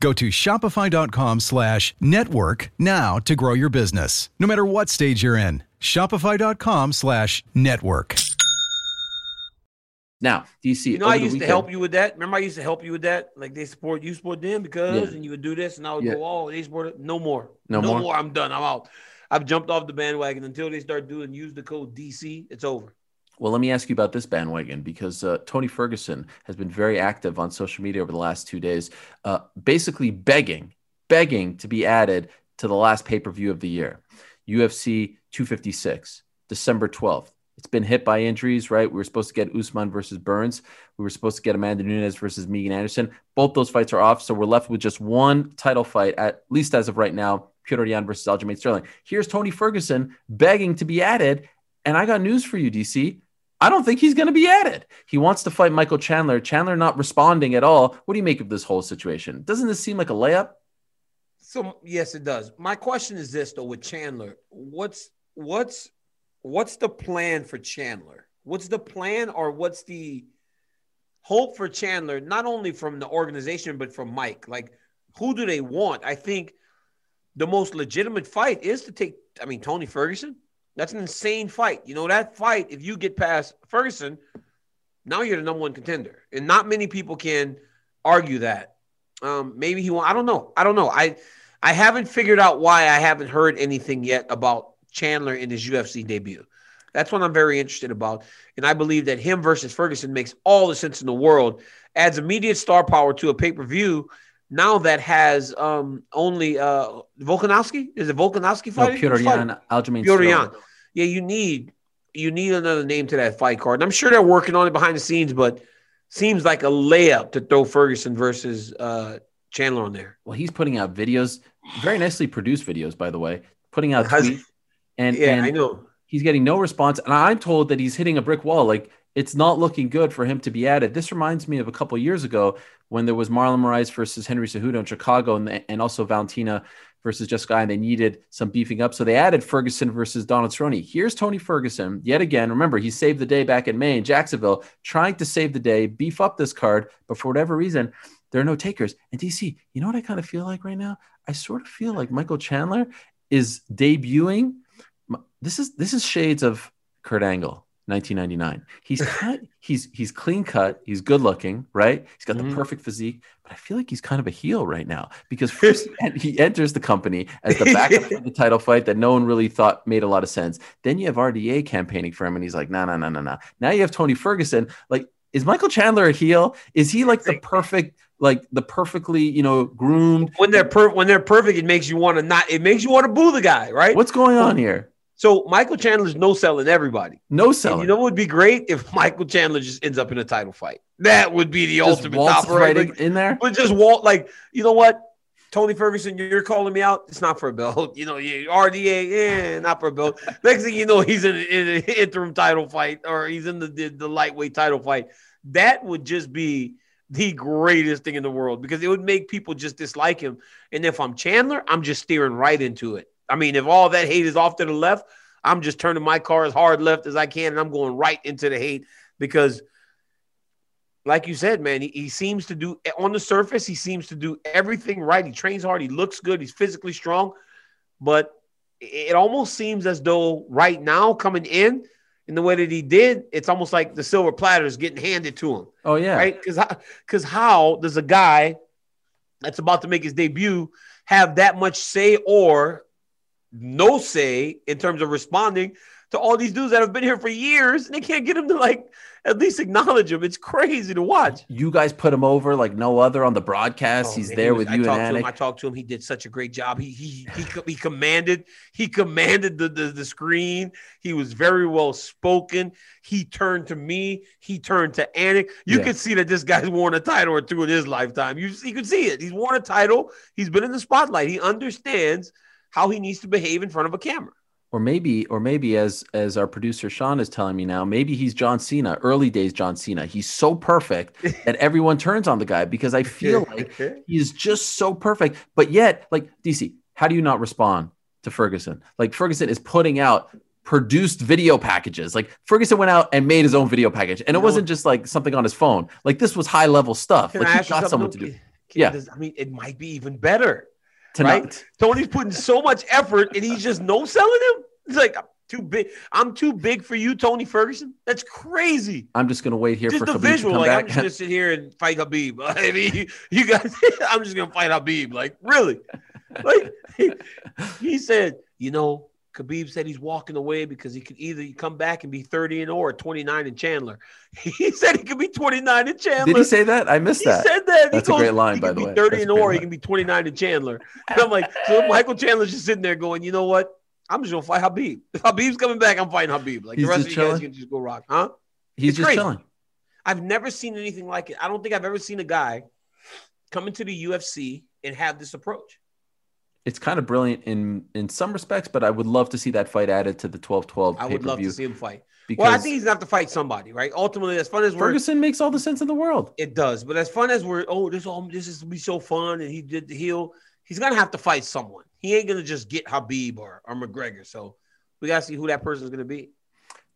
Speaker 4: Go to shopify.com slash network now to grow your business, no matter what stage you're in. Shopify.com slash network.
Speaker 1: Now, DC.
Speaker 3: You know, I used to help you with that. Remember, I used to help you with that. Like they support you, support them because, yeah. and you would do this, and I would yeah. go, "Oh, they support it. No more. No, no more. more. I'm done. I'm out. I've jumped off the bandwagon until they start doing use the code DC. It's over."
Speaker 1: Well, let me ask you about this bandwagon because uh, Tony Ferguson has been very active on social media over the last two days, uh, basically begging, begging to be added to the last pay per view of the year, UFC 256, December 12th. It's been hit by injuries, right? We were supposed to get Usman versus Burns. We were supposed to get Amanda Nunes versus Megan Anderson. Both those fights are off, so we're left with just one title fight, at least as of right now. Petr Yan versus Aljamain Sterling. Here's Tony Ferguson begging to be added, and I got news for you, DC. I don't think he's going to be added. He wants to fight Michael Chandler. Chandler not responding at all. What do you make of this whole situation? Doesn't this seem like a layup?
Speaker 3: So yes, it does. My question is this though: with Chandler, what's what's what's the plan for Chandler? What's the plan or what's the hope for Chandler, not only from the organization, but from Mike? Like, who do they want? I think the most legitimate fight is to take, I mean, Tony Ferguson. That's an insane fight. You know, that fight, if you get past Ferguson, now you're the number one contender. And not many people can argue that. Um, maybe he won't. I don't know. I don't know. I I haven't figured out why I haven't heard anything yet about Chandler in his UFC debut. That's what I'm very interested about. And I believe that him versus Ferguson makes all the sense in the world, adds immediate star power to a pay per view. Now that has um, only uh, Volkanovski. Is it Volkanovski fighting?
Speaker 1: No, Petr Yan, Aljamain.
Speaker 3: Yeah, you need you need another name to that fight card. And I'm sure they're working on it behind the scenes, but seems like a layup to throw Ferguson versus uh, Chandler on there.
Speaker 1: Well, he's putting out videos, very nicely produced videos, by the way, putting out tweets and
Speaker 3: yeah,
Speaker 1: and
Speaker 3: I know
Speaker 1: he's getting no response. And I'm told that he's hitting a brick wall. Like it's not looking good for him to be added. This reminds me of a couple years ago when there was Marlon Moraes versus Henry Cejudo in Chicago, and and also Valentina versus Jessica, and they needed some beefing up. So they added Ferguson versus Donald Cerrone. Here's Tony Ferguson yet again. Remember, he saved the day back in May in Jacksonville, trying to save the day, beef up this card, but for whatever reason, there are no takers. And DC, you know what I kind of feel like right now? I sort of feel like Michael Chandler is debuting this is this is shades of Kurt Angle, 1999. He's cut, he's he's clean cut, he's good looking, right? He's got mm-hmm. the perfect physique, but I feel like he's kind of a heel right now because first he enters the company as the backup for the title fight that no one really thought made a lot of sense. Then you have RDA campaigning for him, and he's like, no, no, no, no, no. Now you have Tony Ferguson. Like, is Michael Chandler a heel? Is he like the perfect? like the perfectly you know groomed
Speaker 3: when they're per- when they're perfect it makes you want to not it makes you want to boo the guy right
Speaker 1: what's going on here
Speaker 3: so Michael Chandler's no selling everybody.
Speaker 1: No selling.
Speaker 3: And you know what would be great if Michael Chandler just ends up in a title fight. That would be the just ultimate top
Speaker 1: right in there.
Speaker 3: But just Walt, like you know what, Tony Ferguson, you're calling me out. It's not for a belt. You know, you RDA, eh, not for a belt. Next thing you know, he's in, in an interim title fight or he's in the, the the lightweight title fight. That would just be the greatest thing in the world because it would make people just dislike him. And if I'm Chandler, I'm just steering right into it. I mean, if all that hate is off to the left, I'm just turning my car as hard left as I can and I'm going right into the hate because, like you said, man, he, he seems to do on the surface, he seems to do everything right. He trains hard, he looks good, he's physically strong, but it almost seems as though right now coming in in the way that he did, it's almost like the silver platter is getting handed to him.
Speaker 1: Oh yeah,
Speaker 3: right? Because because how does a guy that's about to make his debut have that much say or no say in terms of responding to all these dudes that have been here for years, and they can't get him to like at least acknowledge him. It's crazy to watch.
Speaker 1: You guys put him over like no other on the broadcast.
Speaker 3: Oh,
Speaker 1: He's
Speaker 3: man,
Speaker 1: there
Speaker 3: he was-
Speaker 1: with
Speaker 3: I
Speaker 1: you
Speaker 3: talked
Speaker 1: and
Speaker 3: to him. I talked to him. He did such a great job. He he he he commanded he commanded the, the the screen. He was very well spoken. He turned to me. He turned to Anik. You
Speaker 1: Yeah.
Speaker 3: could see that this guy's worn a title or two in his lifetime. You you could see it. He's worn a title. He's been in the spotlight. He understands how he needs to behave in front of a camera.
Speaker 1: Or maybe, or maybe as as our producer Sean is telling me now, maybe he's John Cena, early days John Cena. He's so perfect that everyone turns on the guy because I feel like he's just so perfect. But yet, like DC, how do you not respond to Ferguson? Like Ferguson is putting out produced video packages. Like Ferguson went out and made his own video package, and it wasn't just like something on his phone. Like this was high level stuff.
Speaker 3: Can
Speaker 1: like
Speaker 3: I
Speaker 1: he got someone to do
Speaker 3: Can-
Speaker 1: Yeah.
Speaker 3: does- I mean, it might be even better.
Speaker 1: Tonight.
Speaker 3: Right? Tony's putting so much effort and he's just no selling him. It's like I'm too big. I'm too big for you, Tony Ferguson. That's crazy.
Speaker 1: I'm just gonna wait here
Speaker 3: Just
Speaker 1: for
Speaker 3: the
Speaker 1: Khabib to
Speaker 3: visual,
Speaker 1: come
Speaker 3: like I'm
Speaker 1: back.
Speaker 3: just gonna sit here and fight Habib. I mean, you guys, I'm just gonna fight Habib. Like really? Like he said, you know, Khabib said he's walking away because he could either come back and be 30 and 0 or 29 in Chandler. He said he could be 29 in Chandler.
Speaker 1: Did he say that? I missed
Speaker 3: He
Speaker 1: that.
Speaker 3: He said that.
Speaker 1: That's a great line, by the way.
Speaker 3: 30
Speaker 1: That's
Speaker 3: and
Speaker 1: a oh
Speaker 3: or he can be 29 in Chandler. And I'm like, so Michael Chandler's just sitting there going, you know what? I'm just gonna fight Habib. If Habib's coming back, I'm fighting Habib. Like
Speaker 1: He's
Speaker 3: the rest of you guys
Speaker 1: chilling?
Speaker 3: can just go rock, huh?
Speaker 1: He's
Speaker 3: It's
Speaker 1: just
Speaker 3: crazy.
Speaker 1: chilling.
Speaker 3: I've never seen anything like it. I don't think I've ever seen a guy come into the UFC and have this approach.
Speaker 1: It's kind of brilliant in in some respects, but I would love to see that fight added to the 12-12
Speaker 3: I would love to see him fight.
Speaker 1: because
Speaker 3: Well, I think he's gonna have to fight somebody, right? Ultimately, as fun as we're
Speaker 1: Ferguson makes all the sense in the world.
Speaker 3: It does, but as fun as we're oh this all this is be so fun and he did the heel, he's gonna have to fight someone. He ain't gonna just get Habib or, or McGregor. So we gotta see who that person's gonna be.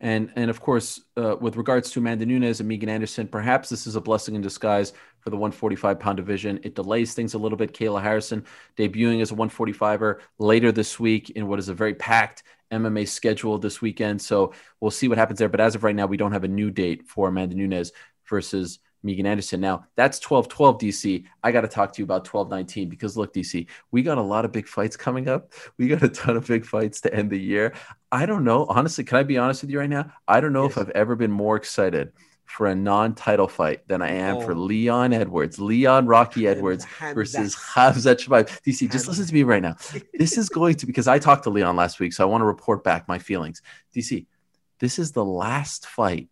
Speaker 1: And and of course, uh, with regards to Amanda Nunes and Megan Anderson, perhaps this is a blessing in disguise for the 145 pound division. It delays things a little bit. Kayla Harrison debuting as a 145er later this week in what is a very packed MMA schedule this weekend. So we'll see what happens there. But as of right now, we don't have a new date for Amanda Nunes versus Megan Anderson. Now that's 12 12 DC. I got to talk to you about 12 19 because look, DC, we got a lot of big fights coming up. We got a ton of big fights to end the year. I don't know. Honestly, can I be honest with you right now? I don't know if I've ever been more excited for a non-title fight than I am for
Speaker 3: Oh.
Speaker 1: Leon Edwards, Leon Rocky Edwards versus Hamzat Chimaev. DC, just listen to me right now. This is going to because I talked to Leon last week, so I want to report back my feelings. DC, this is the last fight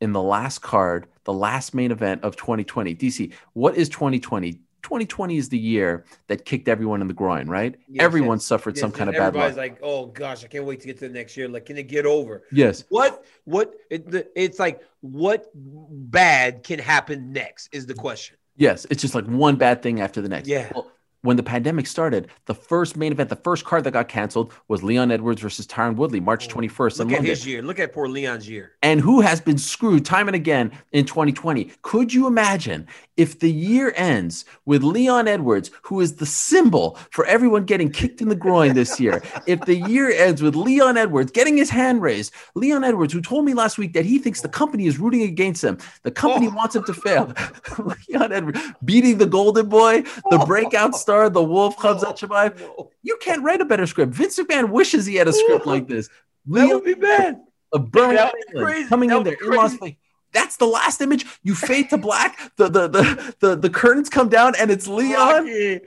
Speaker 1: in the last card, the last main event of 2020. DC, what is 2020? 2020 is the year that kicked everyone in the groin, right?
Speaker 3: Yes,
Speaker 1: everyone
Speaker 3: yes.
Speaker 1: suffered some
Speaker 3: Yes,
Speaker 1: kind of bad luck.
Speaker 3: Everybody's like, oh gosh, I can't wait to get to the next year. Like, can it get over?
Speaker 1: yes.
Speaker 3: What what it, the- it's like what bad can happen next is the question.
Speaker 1: Yes, it's just like one bad thing after the next.
Speaker 3: Yeah.
Speaker 1: Well, when the pandemic started, the first main event, the first card that got canceled was Leon Edwards versus Tyron Woodley, March 21st in
Speaker 3: Oh, Look at
Speaker 1: London.
Speaker 3: his year. Look at poor Leon's year.
Speaker 1: and who has been screwed time and again in 2020. Could you imagine if the year ends with Leon Edwards, who is the symbol for everyone getting kicked in the groin this year? if the year ends with Leon Edwards getting his hand raised, Leon Edwards, who told me last week that he thinks the company is rooting against him, the company
Speaker 3: Oh.
Speaker 1: wants him to fail. Leon Edwards beating the Golden Boy, the oh. breakout star, the Wolf Cubs at.
Speaker 3: No,
Speaker 1: You can't write a better script. Vince McMahon wishes he had a script like this.
Speaker 3: that would be bad.
Speaker 1: of Birmingham,
Speaker 3: That would be
Speaker 1: England,
Speaker 3: crazy.
Speaker 1: coming in there in Las. Vegas. That's the last image. You fade to black. The the the the, the curtains come down, and it's Leon.
Speaker 3: Rocky,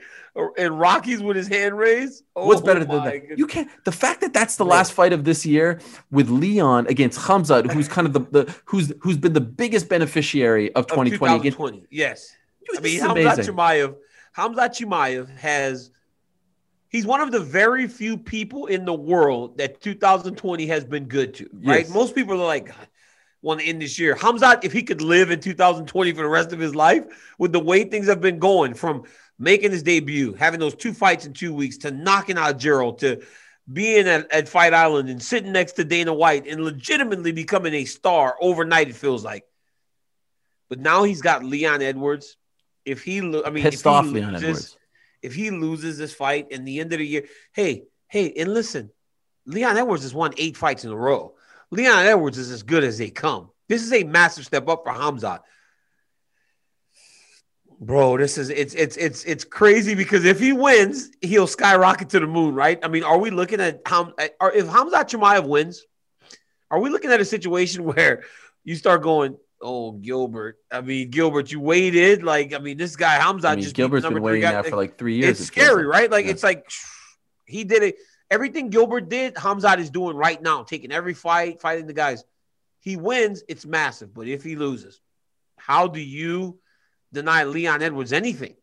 Speaker 3: and Rocky's with his hand raised.
Speaker 1: What's
Speaker 3: Oh
Speaker 1: better than that?
Speaker 3: goodness.
Speaker 1: You can't. The fact that that's the last fight of this year with Leon against Hamzat, who's kind of the, the who's who's been the biggest beneficiary of
Speaker 3: Of
Speaker 1: 2020 against.
Speaker 3: 2020. Yes. I mean, Hamzat. Chimaev, Hamzat Chimaev has he's one of the very few people in the world that 2020 has been good to, right?
Speaker 1: Yes.
Speaker 3: Most people are like, want to end this year. Hamzat, if he could live in 2020 for the rest of his life, with the way things have been going from making his debut, having those two fights in two weeks, to knocking out Gerald, to being at, at Fight Island and sitting next to Dana White and legitimately becoming a star overnight, it feels like. But now he's got Leon Edwards. If he, lo- I mean,
Speaker 1: Pissed off Leon
Speaker 3: loses-
Speaker 1: Edwards.
Speaker 3: If he loses this fight in the end of the year, hey, hey, and listen, Leon Edwards has won eight fights in a row. Leon Edwards is as good as they come. This is a massive step up for Hamzat. Bro, this is it's it's it's it's crazy because if he wins, he'll skyrocket to the moon, right? I mean, are we looking at how if Hamza Chimaev wins, are we looking at a situation where you start going, oh Gilbert? I mean, Gilbert, you waited like I mean, this guy Hamza
Speaker 1: I mean,
Speaker 3: just
Speaker 1: Gilbert's been waiting now for like three years.
Speaker 3: It's scary, right? Like
Speaker 1: Yeah.
Speaker 3: it's like he did it. Everything Gilbert did, Hamzat is doing right now, taking every fight, fighting the guys. He wins, it's massive. But if he loses, how do you deny Leon Edwards anything?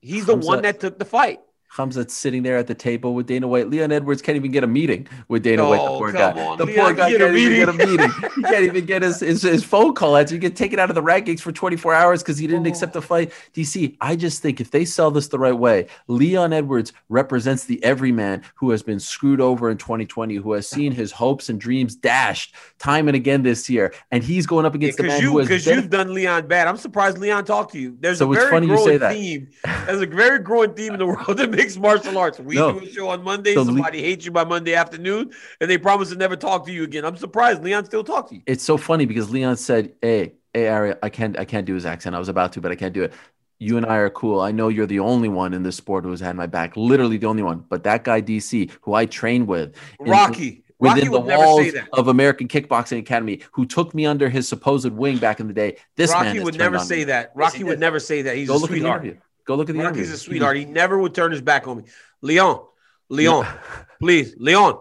Speaker 3: He's the one that took the fight.
Speaker 1: Hamzat's sitting there at the table with Dana White. Leon Edwards can't even get a meeting with Dana White. The
Speaker 3: Oh,
Speaker 1: poor guy.
Speaker 3: on.
Speaker 1: The
Speaker 3: Leon
Speaker 1: poor guy
Speaker 3: can get a
Speaker 1: can't even get a
Speaker 3: meeting.
Speaker 1: he can't even get his, his, his phone call answer. You get taken out of the rankings for 24 hours because he didn't
Speaker 3: Oh.
Speaker 1: accept the fight. DC, I just think if they sell this the right way, Leon Edwards represents the everyman who has been screwed over in 2020, who has seen his hopes and dreams dashed time and again this year, and he's going up against the
Speaker 3: Because
Speaker 1: man who
Speaker 3: you,
Speaker 1: has
Speaker 3: because you've done Leon bad. I'm surprised Leon talked to you. There's
Speaker 1: So
Speaker 3: a very
Speaker 1: funny
Speaker 3: growing
Speaker 1: that.
Speaker 3: theme. There's a very growing theme in the world of mixed martial arts. We
Speaker 1: No.
Speaker 3: do a show on Monday.
Speaker 1: So Le-
Speaker 3: somebody hates you by Monday afternoon, and they promise to never talk to you again. I'm surprised Leon still talks to you.
Speaker 1: it's so funny because Leon said, "Hey, hey, Ari, I can't, I can't do his accent. I was about to, but I can't do it. You and I are cool. I know you're the only one in this sport who's had my back. Literally the only one. But that guy DC, who I trained with, in-
Speaker 3: Rocky.
Speaker 1: within
Speaker 3: Rocky
Speaker 1: the
Speaker 3: would never say
Speaker 1: walls of American Kickboxing Academy, who took me under his supposed wing back in the day. This man
Speaker 3: Rocky
Speaker 1: has
Speaker 3: would never say
Speaker 1: me.
Speaker 3: that. Rocky
Speaker 1: he
Speaker 3: would never say that. He's
Speaker 1: Go
Speaker 3: a
Speaker 1: look at
Speaker 3: sweetheart.
Speaker 1: Go look at the
Speaker 3: Rocky's
Speaker 1: interview.
Speaker 3: a sweetheart. He never would turn his back on me. Leon, Leon, please, Leon,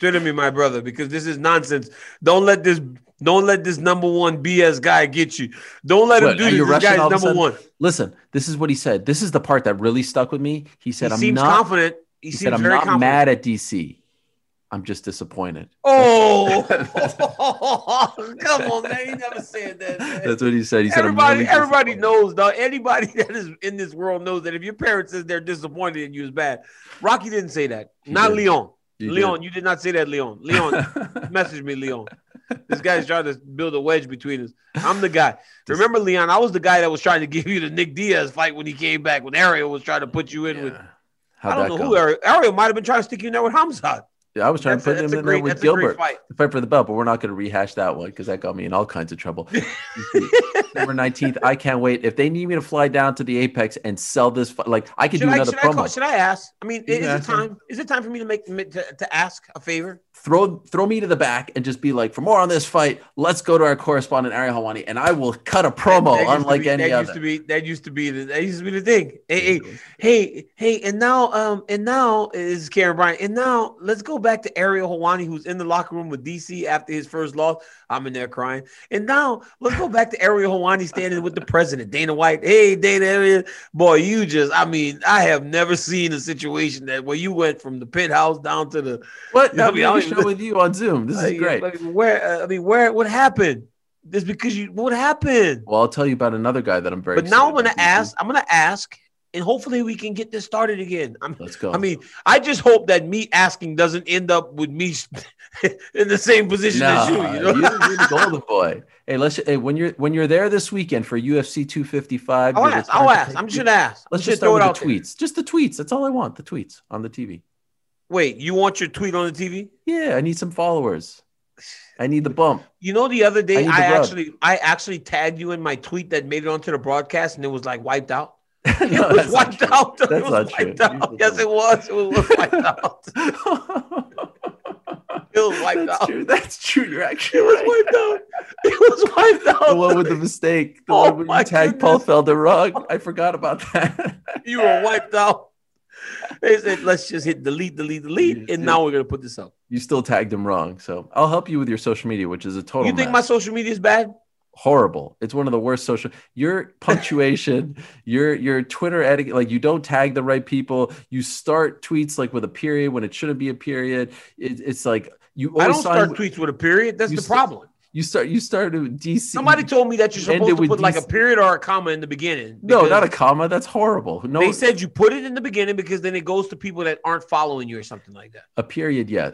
Speaker 3: turn to me, my brother, because this is nonsense. Don't let this. Don't let this number one BS guy get you. Don't let him do this.
Speaker 1: you
Speaker 3: This guy's
Speaker 1: all of a
Speaker 3: number one.
Speaker 1: Listen, this is what he said. This is the part that really stuck with me. He said,
Speaker 3: he
Speaker 1: "I'm
Speaker 3: seems
Speaker 1: not."
Speaker 3: confident. He,
Speaker 1: He
Speaker 3: seems
Speaker 1: said, "I'm
Speaker 3: very
Speaker 1: not
Speaker 3: confident.
Speaker 1: mad at DC. I'm just disappointed."
Speaker 3: Oh, come on, man! He never said that. Man.
Speaker 1: That's what he said. He said,
Speaker 3: everybody,
Speaker 1: really
Speaker 3: everybody knows, dog. Anybody that is in this world knows that if your parents says they're disappointed in you is bad. Rocky didn't say that.
Speaker 1: He
Speaker 3: not
Speaker 1: did.
Speaker 3: Leon.
Speaker 1: He did.
Speaker 3: Leon, you did not say that, Leon. Leon, message me, Leon. This guy's trying to build a wedge between us. I'm the guy. Remember, Leon, I was the guy that was trying to give you the Nick Diaz fight when he came back, when Ariel was trying to put you in with.
Speaker 1: Yeah.
Speaker 3: I
Speaker 1: How'd
Speaker 3: don't know
Speaker 1: go?
Speaker 3: who Ariel, Ariel might have been trying to stick you in there with Hamza.
Speaker 1: Yeah, I was trying
Speaker 3: That's
Speaker 1: to put
Speaker 3: that's
Speaker 1: him
Speaker 3: a
Speaker 1: in there with
Speaker 3: that's a great
Speaker 1: Gilbert
Speaker 3: fight.
Speaker 1: to fight for the belt, but we're not going to rehash that one because that got me in all kinds of trouble. December 19th, I can't wait. If they need me to fly down to the Apex and sell this, like I could
Speaker 3: Should
Speaker 1: do
Speaker 3: I,
Speaker 1: another
Speaker 3: should, I call,
Speaker 1: promo.
Speaker 3: should I ask? I mean,
Speaker 1: You
Speaker 3: is it
Speaker 1: ask him.
Speaker 3: time? Is it time for me to make to, to ask a favor?
Speaker 1: Throw throw me to the back and just be like, for more on this fight, let's go to our correspondent Ari Helwani, and I will cut a promo
Speaker 3: That to
Speaker 1: unlike
Speaker 3: be-
Speaker 1: any
Speaker 3: that
Speaker 1: other.
Speaker 3: Used to be, that used to be the that used to be the thing. Hey, hey, hey, hey, and now um and now is Karyn Bryant. And now let's go back to Ariel Helwani, who's in the locker room with DC after his first loss. I'm in there crying. And now let's go back to Ariel Helwani standing with the president, Dana White. Hey, Dana, boy, you just I mean, I have never seen a situation that where you went from the penthouse down to the
Speaker 1: What? I'm
Speaker 3: mean, I
Speaker 1: doing
Speaker 3: don't
Speaker 1: a
Speaker 3: even-
Speaker 1: show with you on Zoom. This is great.
Speaker 3: like, where uh, I mean, where what happened? Just because you what happened?
Speaker 1: Well, I'll tell you about another guy that I'm very.
Speaker 3: But now I'm gonna ask. I'm gonna ask, and hopefully we can get this started again. I'm,
Speaker 1: Let's go.
Speaker 3: I mean, I just hope that me asking doesn't end up with me in the same position
Speaker 1: Nah,
Speaker 3: as you. You know,
Speaker 1: you're the golden boy. Hey, let's. Hey, when you're when you're there this weekend for UFC 255,
Speaker 3: I'll ask. I'll ask. I'm just gonna ask.
Speaker 1: Let's
Speaker 3: I'm
Speaker 1: just
Speaker 3: throw
Speaker 1: start
Speaker 3: it
Speaker 1: with
Speaker 3: out there.
Speaker 1: tweets. Just the tweets. That's all I want. The tweets on the TV.
Speaker 3: Wait, you want your tweet on the TV?
Speaker 1: Yeah, I need some followers. I need the bump.
Speaker 3: You know, the other day
Speaker 1: the
Speaker 3: I, actually I actually tagged you in my tweet that made it onto the broadcast, and it was like wiped out.
Speaker 1: No,
Speaker 3: It was wiped out. It
Speaker 1: That's
Speaker 3: was
Speaker 1: not true.
Speaker 3: out. Yes, it was. It was wiped out. It was wiped
Speaker 1: That's
Speaker 3: out.
Speaker 1: true. That's true. You're actually
Speaker 3: It was
Speaker 1: right.
Speaker 3: wiped out. It was wiped out.
Speaker 1: The one with the mistake. The
Speaker 3: Oh
Speaker 1: one where you tagged Paul
Speaker 3: goodness.
Speaker 1: Felder wrong. I forgot about that.
Speaker 3: you were wiped out. They said, let's just hit delete, delete, delete. And now we're going to put this up.
Speaker 1: you still tagged him wrong. So I'll help you with your social media, which is a total
Speaker 3: You think my social media is bad?
Speaker 1: horrible. It's one of the worst social. Your punctuation, your your Twitter etiquette, like you don't tag the right people. You start tweets like with a period when it shouldn't be a period. It, it's like you
Speaker 3: I
Speaker 1: always
Speaker 3: don't
Speaker 1: sign
Speaker 3: start
Speaker 1: with-
Speaker 3: tweets with a period. That's the
Speaker 1: start-
Speaker 3: problem.
Speaker 1: You start you started DC.
Speaker 3: Somebody told me that you're supposed to put like a period or a comma in the beginning.
Speaker 1: no, not a comma. That's horrible. No,
Speaker 3: They said you put it in the beginning because then it goes to people that aren't following you or something like that.
Speaker 1: a period. Yeah,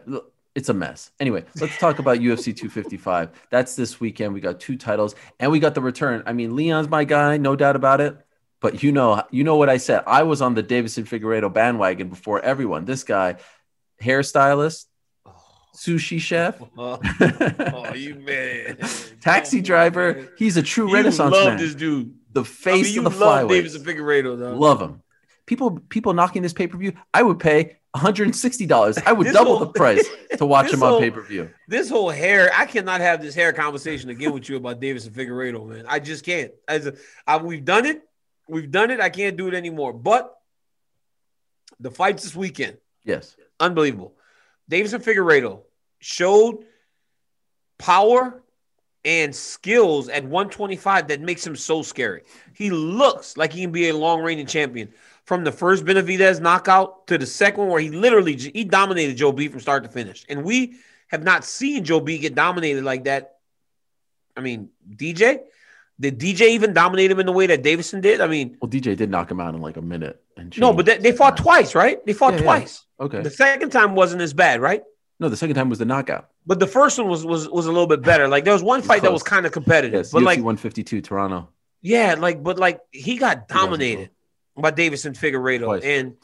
Speaker 1: it's a mess. Anyway, let's talk about UFC 255. That's this weekend. We got two titles, and we got the return. I mean, Leon's my guy, no doubt about it. But you know, you know what I said. I was on the Deiveson Figueiredo bandwagon before everyone. This guy, hairstylist, sushi chef,
Speaker 3: oh, oh, you man.
Speaker 1: taxi
Speaker 3: Oh,
Speaker 1: driver.
Speaker 3: man.
Speaker 1: He's a true
Speaker 3: You
Speaker 1: Renaissance
Speaker 3: love
Speaker 1: man.
Speaker 3: this dude.
Speaker 1: the
Speaker 3: I
Speaker 1: face
Speaker 3: mean, you
Speaker 1: of the
Speaker 3: love
Speaker 1: flyweight.
Speaker 3: Davis Figueiredo, though.
Speaker 1: Love him. People people knocking this pay per view. I would pay one hundred and sixty dollars. I would double
Speaker 3: whole-
Speaker 1: the price to watch him on
Speaker 3: whole-
Speaker 1: pay per view.
Speaker 3: this whole hair, I cannot have this hair conversation again with you about Davis and Figueiredo, man. I just can't. As a, I, we've done it, we've done it. I can't do it anymore. But the fights this weekend,
Speaker 1: Yes.
Speaker 3: unbelievable. Davis and Figueiredo showed power and skills at 125 that makes him so scary. He looks like he can be a long reigning champion. From the first Benavidez knockout to the second one, where he literally he dominated Joe B from start to finish, and we have not seen Joe B get dominated like that. I mean, DJ, did DJ even dominate him in the way that Deiveson did? I mean,
Speaker 1: Well, DJ did knock him out in like a minute. And
Speaker 3: no, but they, they fought twice, right? They fought
Speaker 1: Yeah, yeah.
Speaker 3: twice.
Speaker 1: Okay.
Speaker 3: The second time wasn't as bad, right?
Speaker 1: No, the second time was the knockout.
Speaker 3: But the first one was was was a little bit better. Like there was one
Speaker 1: was
Speaker 3: fight that was kind of competitive,
Speaker 1: Yes.
Speaker 3: but
Speaker 1: UFC
Speaker 3: like
Speaker 1: 152 Toronto.
Speaker 3: yeah, like but like he got dominated by Deiveson Figueiredo,
Speaker 1: Twice.
Speaker 3: and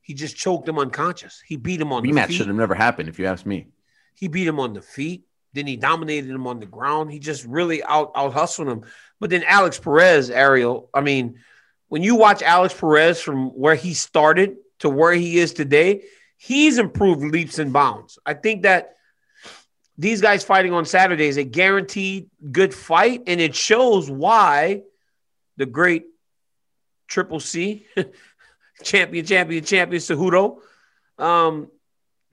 Speaker 3: he just choked him unconscious. He beat him on the
Speaker 1: Rematch should have never happened, if you ask me.
Speaker 3: He beat him on the feet. Then he dominated him on the ground. He just really out out hustled him. But then Alex Perez, Ariel. I mean, when you watch Alex Perez from where he started to where he is today, he's improved leaps and bounds. I think that these guys fighting on Saturday is a guaranteed good fight, and it shows why the great Triple C champion, champion, champion Cejudo um,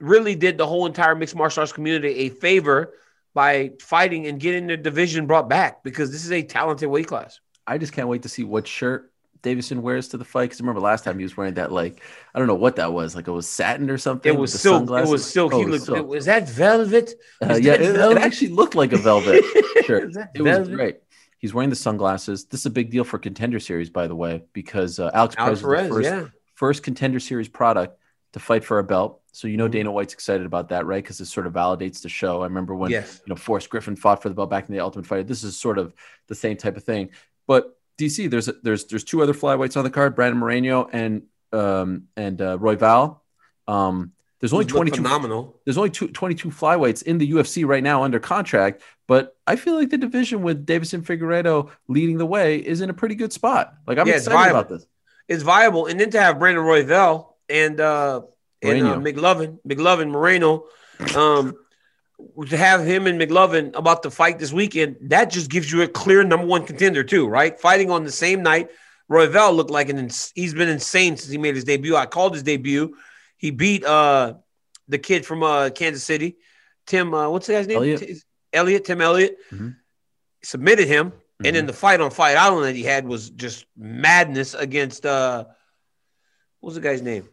Speaker 3: really did the whole entire mixed martial arts community a favor by fighting and getting the division brought back because this is a talented weight class.
Speaker 1: I just can't wait to see what shirt Deiveson wears to the fight. Because remember last time he was wearing that like I don't know what that was, like it was satin or something.
Speaker 3: It was
Speaker 1: the
Speaker 3: silk. It was silk.
Speaker 1: Oh,
Speaker 3: he
Speaker 1: was
Speaker 3: looked.
Speaker 1: silk.
Speaker 3: it- Was that velvet?
Speaker 1: Uh, yeah,
Speaker 3: that
Speaker 1: it, it actually looked like a velvet
Speaker 3: that
Speaker 1: It was
Speaker 3: velvet?
Speaker 1: great. He's wearing the sunglasses. This is a big deal for Contender Series, by the way, because uh, Alex,
Speaker 3: Alex
Speaker 1: Perez,
Speaker 3: Perez,
Speaker 1: first,
Speaker 3: yeah.
Speaker 1: first Contender Series product to fight for a belt. So you know
Speaker 3: Mm-hmm.
Speaker 1: Dana White's excited about that, right? Because it sort of validates the show. I remember when
Speaker 3: Yes.
Speaker 1: you know Forrest Griffin fought for the belt back in the Ultimate Fighter. This is sort of the same type of thing. But DC, there's a, there's there's two other flyweights on the card: Brandon Moreno and um and uh, Royval. Um, there's only 22
Speaker 3: phenomenal.
Speaker 1: there's only two, 22 flyweights in the UFC right now under contract, but I feel like the division with Deiveson Figueiredo leading the way is in a pretty good spot. Like I'm
Speaker 3: Yeah,
Speaker 1: excited about this.
Speaker 3: It's viable, and then to have Brandon Royval and uh and uh, McLovin, McLovin Moreno, um, to have him and McLovin about to fight this weekend, that just gives you a clear number one contender too, right? Fighting on the same night. Roy Royval looked like an ins- he's been insane since he made his debut. I called his debut. He beat uh the kid from uh Kansas City, Tim. Uh, what's the guy's name?
Speaker 1: Elliott.
Speaker 3: T- Elliott. Tim Elliott.
Speaker 1: Mhm.
Speaker 3: Submitted him,
Speaker 1: Mm-hmm.
Speaker 3: and then the fight on Fight Island that he had was just madness against uh what was the guy's name?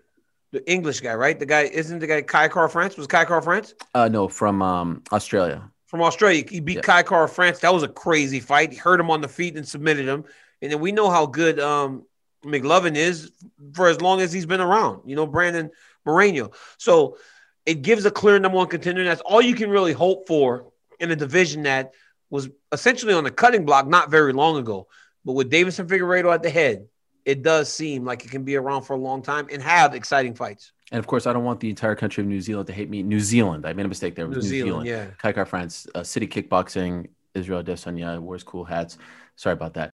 Speaker 3: The English guy, right? The guy isn't the guy Kai Kara-France? Was Kai Kara-France?
Speaker 1: Uh, no, from um, Australia.
Speaker 3: From Australia. He beat
Speaker 1: Yeah.
Speaker 3: Kai Kara-France. That was a crazy fight. He hurt him on the feet and submitted him. And then we know how good um McLovin is for as long as he's been around, you know, Brandon Moreno. So it gives a clear number one contender. That's all you can really hope for in a division that was essentially on the cutting block not very long ago. But with Deiveson Figueiredo at the head, it does seem like it can be around for a long time and have exciting fights.
Speaker 1: And of course, I don't want the entire country of New Zealand to hate me. New Zealand. I made a mistake there. It was
Speaker 3: New
Speaker 1: New,
Speaker 3: Zealand,
Speaker 1: Zealand.
Speaker 3: yeah.
Speaker 1: Kara-France, uh, City Kickboxing, Israel Adesanya wears cool hats. Sorry about that.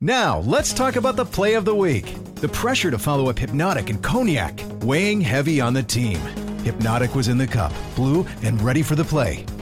Speaker 4: Now, let's talk about the play of the week. The pressure to follow up Hypnotic and Cognac, weighing heavy on the team. Hypnotic was in the cup, blue, and ready for the play.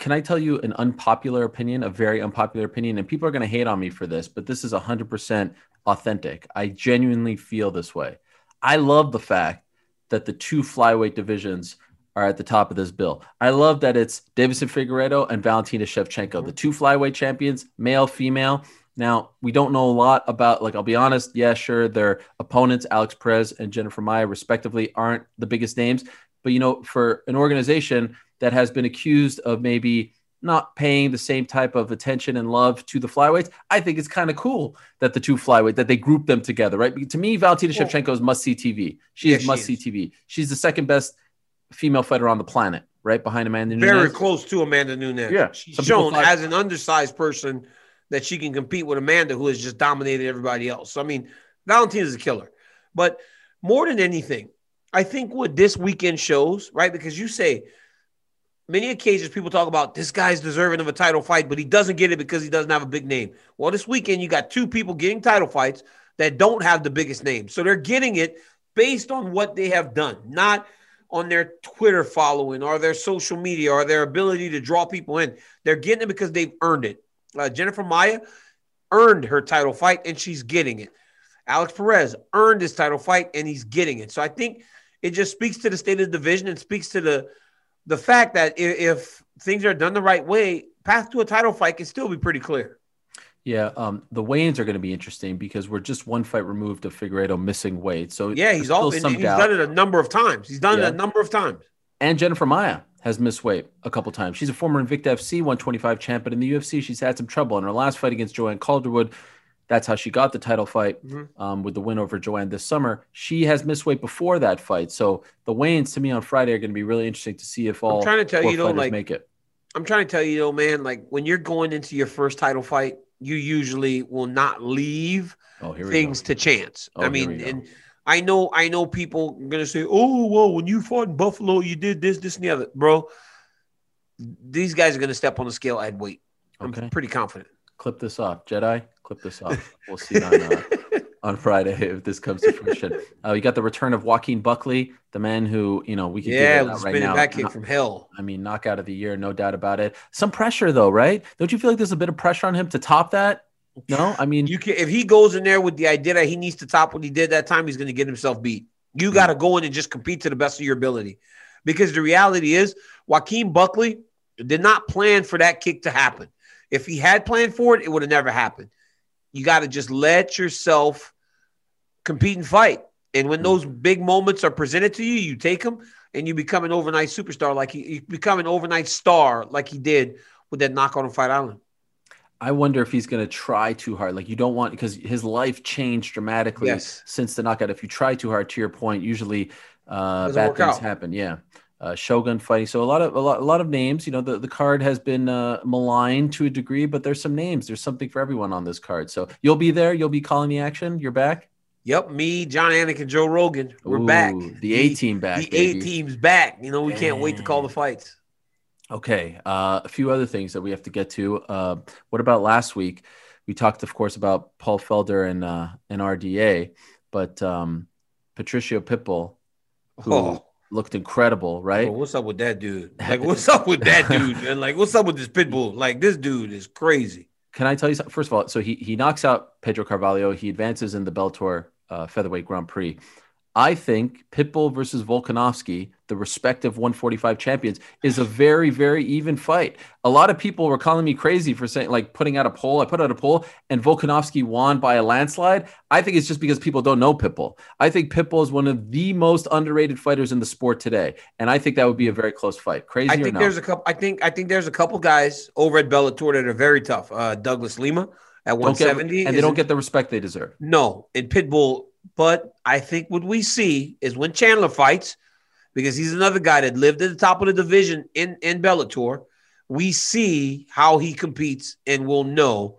Speaker 1: Can I tell you an unpopular opinion, a very unpopular opinion? And people are going to hate on me for this, but this is 100% authentic. I genuinely feel this way. I love the fact that the two flyweight divisions are at the top of this bill. I love that it's Deiveson Figueiredo and Valentina Shevchenko, the two flyweight champions, male, female. Now, we don't know a lot about, like, I'll be honest. Yeah, sure. Their opponents, Alex Perez and Jennifer Maia, respectively, aren't the biggest names. But, you know, for an organization that has been accused of maybe not paying the same type of attention and love to the flyweights. I think it's kind of cool that the two flyweight that they group them together, right? Because to me, Valentina Shevchenko is must see TV. She is must see TV. She's the second best female fighter on the planet, right behind Amanda
Speaker 3: Nunes. Very close to Amanda Nunes.
Speaker 1: Yeah,
Speaker 3: she's shown as an undersized person that she can compete with Amanda, who has just dominated everybody else. So, I mean, Valentina's a killer. But more than anything, I think what this weekend shows, right? Because you say many occasions people talk about this guy's deserving of a title fight, but he doesn't get it because he doesn't have a big name. Well, this weekend you got two people getting title fights that don't have the biggest name. So they're getting it based on what they have done, not on their Twitter following or their social media or their ability to draw people in. They're getting it because they've earned it. Uh, Jennifer Maia earned her title fight and she's getting it. Alex Perez earned his title fight and he's getting it. So I think it just speaks to the state of the division and speaks to the the fact that if, if things are done the right way, path to a title fight can still be pretty clear.
Speaker 1: Yeah, um, the weigh-ins are going to be interesting because we're just one fight removed of Figueiredo missing weight. So
Speaker 3: yeah, he's all he's doubt. done it a number of times. He's done yeah. it a number of times.
Speaker 1: And Jennifer Maia has missed weight a couple times. She's a former Invicta FC 125 champ, but in the UFC, she's had some trouble. In her last fight against Joanne Calderwood, that's how she got the title fight mm-hmm. um, with the win over Joanne this summer. She has missed weight before that fight. So the weigh-ins to me on Friday are going to be really interesting to see if all
Speaker 3: I'm trying to tell you, though, like,
Speaker 1: make it.
Speaker 3: I'm trying to tell you, though, man, like when you're going into your first title fight, you usually will not leave oh, things to chance. Oh, I mean, and I know, I know people are going to say, oh, well, when you fought in Buffalo, you did this, this, and the other. Bro, these guys are going to step on the scale at weight. I'm okay. pretty confident.
Speaker 1: Clip this off. Jedi, clip this off. We'll see on, uh, on Friday if this comes to fruition. Uh, you got the return of Joaquin Buckley, the man who you know we can
Speaker 3: yeah, give right now. back from hell.
Speaker 1: I mean, knockout of the year, no doubt about it. Some pressure though, right? Don't you feel like there's a bit of pressure on him to top that? No, I mean,
Speaker 3: you can if he goes in there with the idea that he needs to top what he did that time, he's going to get himself beat. You got to go in and just compete to the best of your ability, because the reality is Joaquin Buckley did not plan for that kick to happen. If he had planned for it, it would have never happened. You got to just let yourself compete and fight. And when those big moments are presented to you, you take them and you become an overnight superstar, like he, you become an overnight star, like he did with that knockout on Fight Island.
Speaker 1: I wonder if he's going to try too hard. Like you don't want because his life changed dramatically yes. since the knockout. If you try too hard, to your point, usually uh, bad things out. happen. Yeah uh, Shogun fighting. So a lot of a lot, a lot of names. You know, the, the card has been uh, maligned to a degree, but there's some names. There's something for everyone on this card. So you'll be there. You'll be calling the action. You're back.
Speaker 3: Yep, me, Jon Anik, and Joe Rogan. We're Ooh, back.
Speaker 1: The A team back.
Speaker 3: The A team's back. You know, we can't wait to call the fights.
Speaker 1: Okay, uh, a few other things that we have to get to. Uh, what about last week? We talked, of course, about Paul Felder and uh, and RDA, but um, Patricio Pitbull, who oh looked incredible, right?
Speaker 3: Bro, what's up with that dude? Like, what's up with that dude? And like, what's up with this pitbull? Like, this dude is crazy.
Speaker 1: Can I tell you something? First of all, so he he knocks out Pedro Carvalho. He advances in the Bellator uh, featherweight Grand Prix. I think Pitbull versus Volkanovski, the respective 145 champions, is a very, very even fight. A lot of people were calling me crazy for saying, like, putting out a poll. I put out a poll and Volkanovski won by a landslide. I think it's just because people don't know Pitbull. I think Pitbull is one of the most underrated fighters in the sport today. And I think that would be a very close fight. Crazy.
Speaker 3: I think there's a couple, I think, I think there's a couple guys over at Bellator that are very tough. Uh, Douglas Lima at 170.
Speaker 1: Get, and they don't get the respect they deserve.
Speaker 3: No. And Pitbull but I think what we see is when Chandler fights, because he's another guy that lived at the top of the division in, in Bellator, we see how he competes and we'll know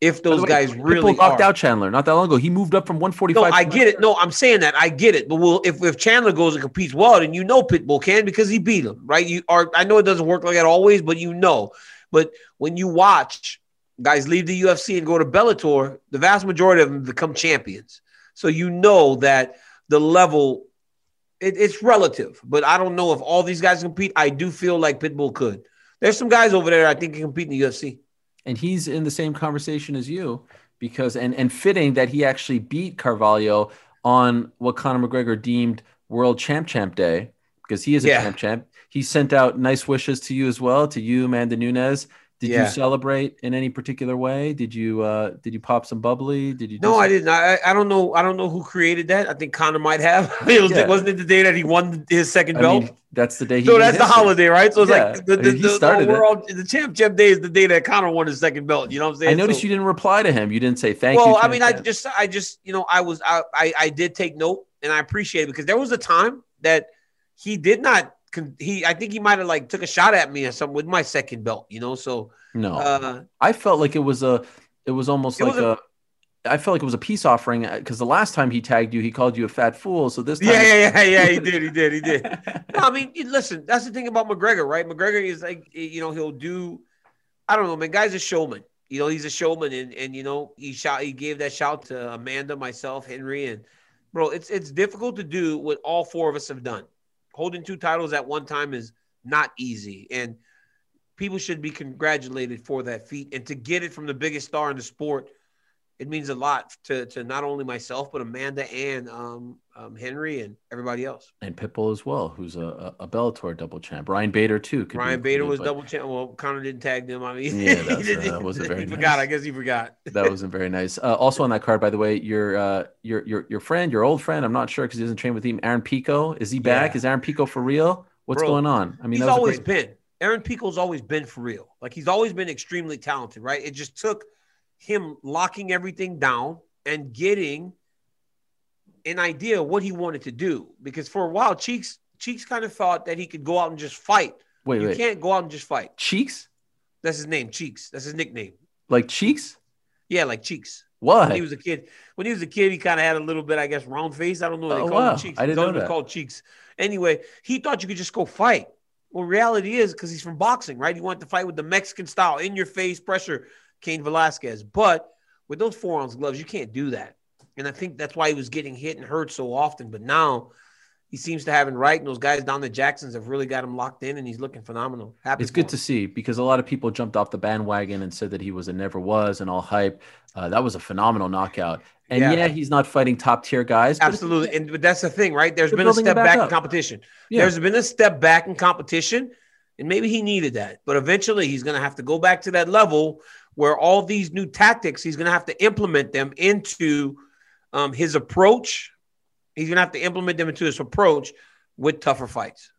Speaker 3: if those way, guys really
Speaker 1: knocked
Speaker 3: are.
Speaker 1: out Chandler not that long ago. He moved up from 145.
Speaker 3: No, I get it. No, I'm saying that I get it. But well, if, if Chandler goes and competes well, then you know Pitbull can because he beat him, right? You are. I know it doesn't work like that always, but you know. But when you watch guys leave the UFC and go to Bellator, the vast majority of them become champions. So you know that the level it, it's relative, but I don't know if all these guys compete. I do feel like Pitbull could. There's some guys over there I think can compete in the UFC.
Speaker 1: And he's in the same conversation as you because and and fitting that he actually beat Carvalho on what Conor McGregor deemed World Champ Champ Day because he is a yeah. champ champ. He sent out nice wishes to you as well, to you, Amanda Nunes, Did
Speaker 3: Yeah.
Speaker 1: you celebrate in any particular way? Did you uh did you pop some bubbly? Did you?
Speaker 3: No, I didn't. I, I don't know. I don't know who created that. I think Conor might have. it was,
Speaker 1: Yeah.
Speaker 3: wasn't it the day that he won his second
Speaker 1: I
Speaker 3: belt?
Speaker 1: mean, that's the day. He
Speaker 3: so that's the holiday, right? So it's
Speaker 1: Yeah.
Speaker 3: like the,
Speaker 1: I
Speaker 3: the,
Speaker 1: mean, he
Speaker 3: the, the
Speaker 1: it.
Speaker 3: the champ champ day is the day that Conor won his second belt. You know what I'm saying?
Speaker 1: I noticed
Speaker 3: So-
Speaker 1: you didn't reply to him. You didn't say thank you.
Speaker 3: well, I mean, I just, I just, you know, I was, I, I, I did take note, and I appreciate it because there was a time that he did not, he, I think he might have like took a shot at me or something with my second belt, you know. So,
Speaker 1: no.
Speaker 3: uh,
Speaker 1: I felt like it was a, it was almost
Speaker 3: It
Speaker 1: like
Speaker 3: was a-
Speaker 1: a. I felt like it was a peace offering because the last time he tagged you, he called you a fat fool. So this time,
Speaker 3: yeah, yeah, yeah, yeah, he did, he did, he did. No, I mean, listen, that's the thing about McGregor, right? McGregor is like, you know, he'll do, I don't know, man. Guy's a showman. You know, he's a showman, and and you know, he shot, he gave that shout to Amanda, myself, Henry, and bro, it's it's difficult to do what all four of us have done. Holding two titles at one time is not easy, and people should be congratulated for that feat. And to get it from the biggest star in the sport, it means a lot to to not only myself but Amanda and um, um Henry and everybody else.
Speaker 1: and Pitbull as well, who's a, a Bellator double champ. Ryan Bader too. could be
Speaker 3: Ryan Bader was
Speaker 1: but
Speaker 3: double champ. Well, Conor didn't tag them. I mean,
Speaker 1: Yeah,
Speaker 3: he
Speaker 1: uh,
Speaker 3: didn't-
Speaker 1: that wasn't very
Speaker 3: he
Speaker 1: nice.
Speaker 3: forgot. I guess he forgot.
Speaker 1: That wasn't very nice. Uh, also on that card, by the way, your uh, your your your friend, your old friend. I'm not sure because he doesn't train with him. Aaron Pico, is he back?
Speaker 3: Yeah.
Speaker 1: Is Aaron Pico for real? What's
Speaker 3: Bro,
Speaker 1: going on? I mean,
Speaker 3: he's always
Speaker 1: great-
Speaker 3: been. Aaron Pico's always been for real. Like he's always been extremely talented, right? It just took him locking everything down and getting an idea of what he wanted to do. Because for a while, Cheeks Cheeks kind of thought that he could go out and just fight.
Speaker 1: Wait,
Speaker 3: you
Speaker 1: wait.
Speaker 3: can't go out and just fight.
Speaker 1: Cheeks?
Speaker 3: That's his name, Cheeks. That's his nickname.
Speaker 1: Like cheeks?
Speaker 3: Yeah, like Cheeks.
Speaker 1: What?
Speaker 3: When he was a kid, when he was a kid, he kind of had a little bit, I guess, round face. I don't know. What they
Speaker 1: Oh,
Speaker 3: call
Speaker 1: wow.
Speaker 3: him cheeks.
Speaker 1: I didn't know that.
Speaker 3: call cheeks. Anyway, he thought you could just go fight. Well, reality is because he's from boxing, right? He wanted to fight with the Mexican style, in your face pressure, Cain Velasquez. But with those four ounce gloves, you can't do that. And I think that's why he was getting hit and hurt so often. But now he seems to have it right. And those guys down the Jacksons have really got him locked in, and he's looking phenomenal. Happy
Speaker 1: It's good
Speaker 3: him.
Speaker 1: to see because a lot of people jumped off the bandwagon and said that he was a never was and all hype. Uh, that was a phenomenal knockout. And
Speaker 3: Yeah.
Speaker 1: yeah, he's not fighting top tier guys.
Speaker 3: Absolutely. And but that's the thing, right? There's been a step
Speaker 1: back
Speaker 3: back in competition.
Speaker 1: Yeah.
Speaker 3: There's been a step back in competition, and maybe he needed that. But eventually he's going to have to go back to that level where all these new tactics, he's going to have to implement them into um, his approach. He's going to have to implement them into his approach with tougher fights.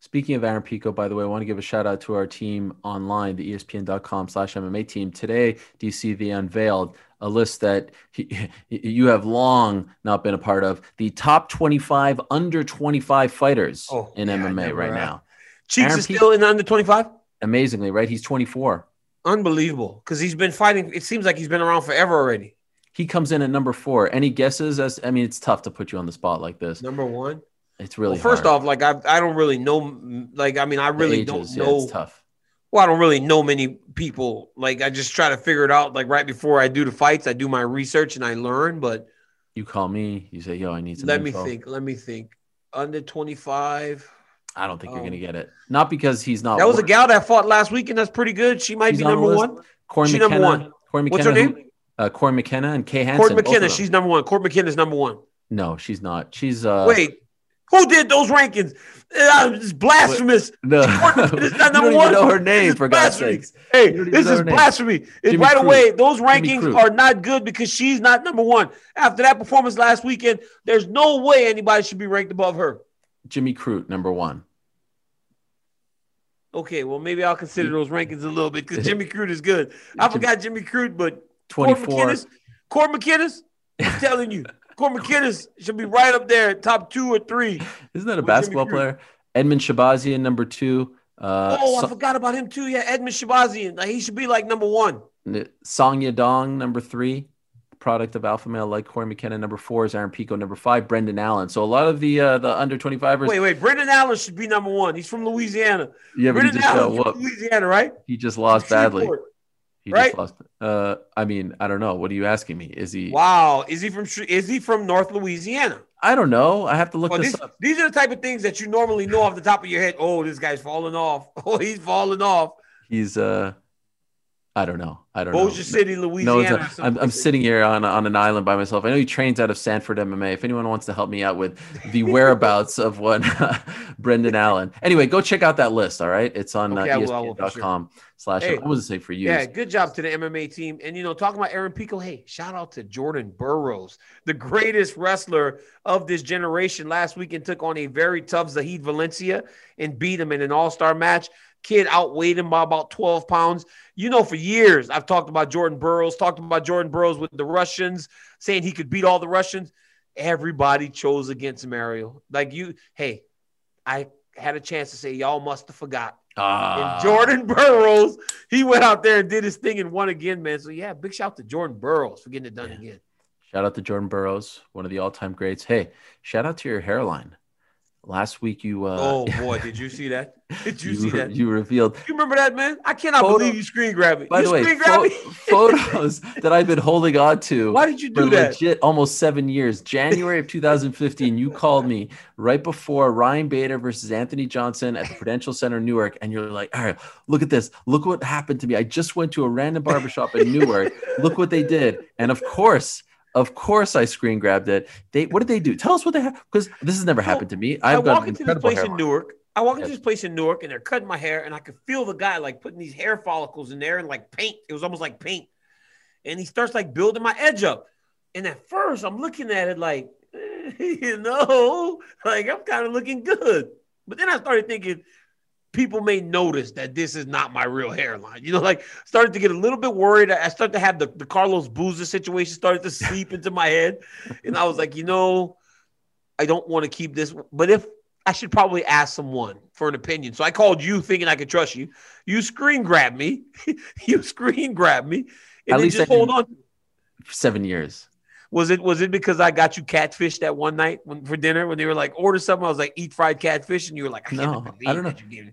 Speaker 1: Speaking of Aaron Pico, by the way, I want to give a shout out to our team online, the ESPN.com slash MMA team. Today, DC, they unveiled a list that he, you have long not been a part of the top 25 under 25 fighters
Speaker 3: Oh,
Speaker 1: in
Speaker 3: yeah,
Speaker 1: MMA right
Speaker 3: uh,
Speaker 1: now.
Speaker 3: Cheeks
Speaker 1: Aaron
Speaker 3: is
Speaker 1: Pico-
Speaker 3: still in the under 25?
Speaker 1: Amazingly, right? He's 24.
Speaker 3: Unbelievable. Because he's been fighting. It seems like he's been around forever already.
Speaker 1: He comes in at number four. Any guesses? As I mean, it's tough to put you on the spot like this.
Speaker 3: Number one.
Speaker 1: It's really
Speaker 3: well, first
Speaker 1: hard.
Speaker 3: off, like I, I don't really know. Like I mean, I really
Speaker 1: ages,
Speaker 3: don't
Speaker 1: yeah,
Speaker 3: know.
Speaker 1: it's tough.
Speaker 3: well, I don't really know many people. Like I just try to figure it out. Like right before I do the fights, I do my research and I learn. But
Speaker 1: You call me, you say, "Yo, I need some."
Speaker 3: let me think. Let me think. Under twenty five.
Speaker 1: I don't think you're
Speaker 3: Um,
Speaker 1: gonna get it. Not because he's not.
Speaker 3: That was a gal that fought last week, and that's pretty good. She might
Speaker 1: She's
Speaker 3: be
Speaker 1: on
Speaker 3: number one.
Speaker 1: Corey
Speaker 3: She
Speaker 1: McKenna.
Speaker 3: number one.
Speaker 1: Cory McKenna.
Speaker 3: What's her name?
Speaker 1: Uh, Cory McKenna and Kay Hansen.
Speaker 3: Court McKenna. She's number one. Court McKenna's number one.
Speaker 1: no, she's not. She's uh.
Speaker 3: Wait, who did those rankings? Uh, it's blasphemous.
Speaker 1: no,
Speaker 3: Court McKenna's
Speaker 1: you
Speaker 3: not
Speaker 1: don't
Speaker 3: number
Speaker 1: even
Speaker 3: one.
Speaker 1: know her name for God's sakes.
Speaker 3: Hey,
Speaker 1: You
Speaker 3: this is blasphemy. Right away. Those rankings are not good because she's not number one. After that performance last weekend, there's no way anybody should be ranked above her.
Speaker 1: Jimmy Crute, number one.
Speaker 3: Okay, well maybe I'll consider those rankings a little bit because Jimmy Crute is good. I forgot Jimmy Crute, but
Speaker 1: 24.
Speaker 3: McKinnis, Court McKinnis, I'm telling you, Court McKinnis should be right up there, top two or three.
Speaker 1: Isn't that a basketball player? Edmen Shahbazyan, number two. Uh,
Speaker 3: oh, I
Speaker 1: Sa-
Speaker 3: forgot about him too. Yeah, Edmen Shahbazyan. Like, he should be like number one.
Speaker 1: Song Yadong, number three. Product of alpha male like Cory McKenna. Number four is Aaron Pico. Number five, Brendan Allen. So a lot of the uh, the under 25ers.
Speaker 3: Wait, wait. Brendan Allen should be number one. He's from Louisiana.
Speaker 1: yeah, but he
Speaker 3: Brendan Allen. Louisiana, right?
Speaker 1: He just lost badly. He
Speaker 3: right?
Speaker 1: just lost. Uh, I mean, I don't know. What are you asking me? Is he?
Speaker 3: Wow. Is he from is he from North Louisiana?
Speaker 1: I don't know. I have to look this
Speaker 3: these,
Speaker 1: up.
Speaker 3: these are the type of things that you normally know off the top of your head. Oh, this guy's falling off. Oh, he's falling off.
Speaker 1: He's uh, I don't know. I don't know.
Speaker 3: Bossier City,
Speaker 1: No,
Speaker 3: Louisiana.
Speaker 1: a- I'm, I'm sitting here on, on an island by myself. I know he trains out of Sanford MMA. If anyone wants to help me out with the whereabouts of one Brendan Allen. Anyway, go check out that list. All right. It's on
Speaker 3: Okay,
Speaker 1: uh,
Speaker 3: I will, I will, for
Speaker 1: ESPN.com slash,
Speaker 3: Hey.
Speaker 1: I was to say for you.
Speaker 3: Yeah, good job to the MMA team. And you know, talking about Aaron Pico, hey, shout out to Jordan Burroughs, the greatest wrestler of this generation. Last weekend took on a very tough Zahid Valencia and beat him in an all-star match. Kid outweighed him by about 12 pounds. You know, for years I've talked about Jordan Burroughs, talked about Jordan Burroughs with the Russians, saying he could beat all the Russians. Everybody chose against Mario. Like you, hey, I had a chance to say y'all must have forgot.
Speaker 1: Ah,
Speaker 3: And Jordan Burroughs, he went out there and did his thing and won again, man. So yeah, big shout out to Jordan Burroughs for getting it done
Speaker 1: Yeah.
Speaker 3: again.
Speaker 1: Shout out to Jordan Burroughs, one of the all time greats. Hey, shout out to your hairline. Last week you uh,
Speaker 3: oh boy, did you see that? Did you, see that?
Speaker 1: you revealed
Speaker 3: You remember that, man? I cannot
Speaker 1: Photo-
Speaker 3: believe you screen grabbed me.
Speaker 1: by
Speaker 3: you
Speaker 1: the way
Speaker 3: screen grabbed
Speaker 1: pho- photos that I've been holding on to
Speaker 3: Why did you do that?
Speaker 1: legit almost seven years. January of 2015, you called me right before Ryan Bader versus Anthony Johnson at the Prudential Center, Newark, and you're like, "All right, look at this. Look what happened to me. I just went to a random barbershop in Newark. Look what they did." And of course. Of course, I screen grabbed it. They what did they do? Tell us what they have because this has never happened to me.
Speaker 3: I
Speaker 1: I've got
Speaker 3: walk into this place in. Newark. I walk into this place in Newark and they're cutting my hair, and I could feel the guy like putting these hair follicles in there and like paint. It was almost like paint. And he starts like building my edge up. And at first, I'm looking at it like, you know, like I'm kind of looking good. But then I started thinking, people may notice that this is not my real hairline. You know, like started to get a little bit worried. I started to have the, the Carlos Boozer situation started to seep into my head. And I was like, you know, I don't want to keep this. But if I should probably ask someone for an opinion. So I called you thinking I could trust you. You screen grab me. you screen grab me. And
Speaker 1: At least
Speaker 3: just hold on.
Speaker 1: Seven years.
Speaker 3: Was it was it because I got you catfish that one night when, for dinner when they were like order something? I was like eat fried catfish, and you were like, I can't
Speaker 1: No,
Speaker 3: believe
Speaker 1: I don't know.
Speaker 3: that you gave me.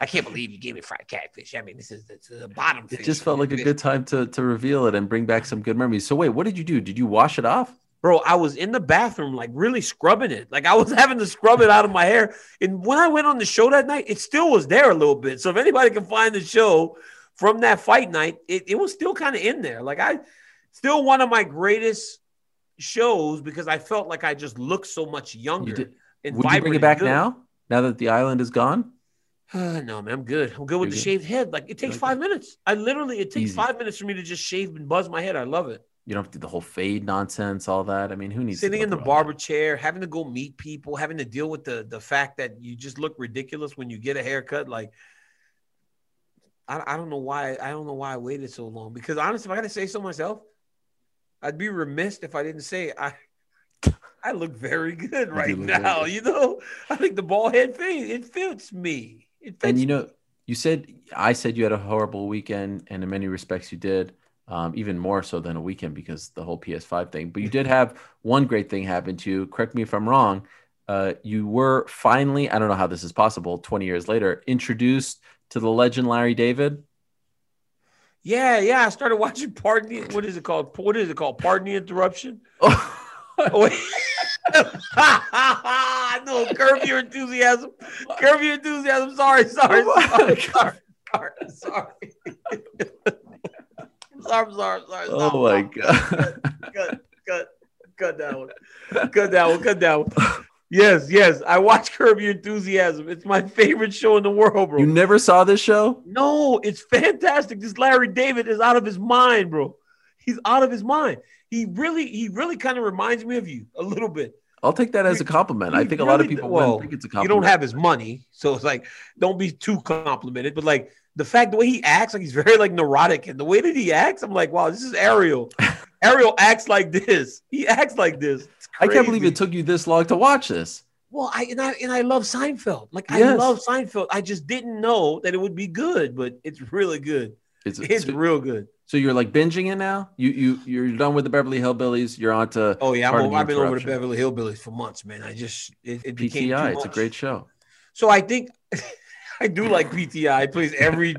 Speaker 3: I can't believe you gave me fried catfish. I mean, this is the, the bottom.
Speaker 1: It just felt like a
Speaker 3: fish.
Speaker 1: good time to to reveal it and bring back some good memories. So wait, what did you do? Did you wash it off?
Speaker 3: bro. I was in the bathroom, like really scrubbing it. Like I was having to scrub it out of my hair. And when I went on the show that night, it still was there a little bit. So if anybody can find the show from that fight night, it, it was still kind of in there. Like I still one of my greatest shows because I felt like I just looked so much younger.
Speaker 1: did-
Speaker 3: and
Speaker 1: Would you bring it back
Speaker 3: good.
Speaker 1: now? Now that the island is gone?
Speaker 3: no, man, I'm good. I'm good with
Speaker 1: You're
Speaker 3: the
Speaker 1: good?
Speaker 3: shaved head. Like it takes
Speaker 1: Okay.
Speaker 3: five minutes. I literally it takes
Speaker 1: Easy.
Speaker 3: five minutes for me to just shave and buzz my head. I love it.
Speaker 1: You don't have to do the whole fade nonsense, all that. I mean, who needs to
Speaker 3: Sitting in the barber
Speaker 1: that?
Speaker 3: chair, having to go meet people, having to deal with the the fact that you just look ridiculous when you get a haircut. Like I, I don't know why I don't know why I waited so long. Because honestly, if I got to say so myself, I'd be remiss if I didn't say I. I look very good right now.
Speaker 1: good.
Speaker 3: You know, I think the bald head fade it fits me. It fits
Speaker 1: And you know, you said I said you had a horrible weekend, and in many respects you did. Um, even more so than a weekend because the whole PS5 thing. But you did have one great thing happen to you. Correct me if I'm wrong. Uh, you were finally, I don't know how this is possible, 20 years later, introduced to the legend Larry David.
Speaker 3: Yeah, yeah. I started watching Pardon the what is it called? What is it called? Pardon the interruption.
Speaker 1: Oh,
Speaker 3: Oh, no, curb your enthusiasm. Curb your enthusiasm. Sorry, sorry, oh sorry, sorry, sorry, sorry. sorry, sorry, sorry.
Speaker 1: oh my
Speaker 3: stop.
Speaker 1: God.
Speaker 3: Cut, cut, cut that one. Cut that one. Cut that one. Yes, yes. I watch Curb Your Enthusiasm. It's my favorite show in the world, bro.
Speaker 1: You never saw this show?
Speaker 3: No, it's fantastic. This Larry David is out of his mind, bro. He's out of his mind. He really, he really kind of reminds me of you a little bit.
Speaker 1: I'll take that as a compliment. I
Speaker 3: He
Speaker 1: think a lot of people
Speaker 3: well,
Speaker 1: think it's a
Speaker 3: You don't have his money, so it's like don't be too complimented. But like the fact the way he acts, like he's very like neurotic, and the way that he acts, I'm like, wow, this is Ariel. Ariel acts like this. He acts like this.
Speaker 1: I can't believe it took you this long to watch this.
Speaker 3: Well, I and I and I love Seinfeld. Like I love Seinfeld. I just didn't know that it would be good, but it's really good.
Speaker 1: It's,
Speaker 3: It's
Speaker 1: so,
Speaker 3: real good.
Speaker 1: so you're like binging it now. You you you're done with the Beverly Hillbillies. You're on to
Speaker 3: Oh yeah, I'm
Speaker 1: Pardon
Speaker 3: over,
Speaker 1: the
Speaker 3: I've been over the. Beverly Hillbillies for months, man. I just it, it became too
Speaker 1: PTI. It's a great show.
Speaker 3: So I think I do like PTI. It plays every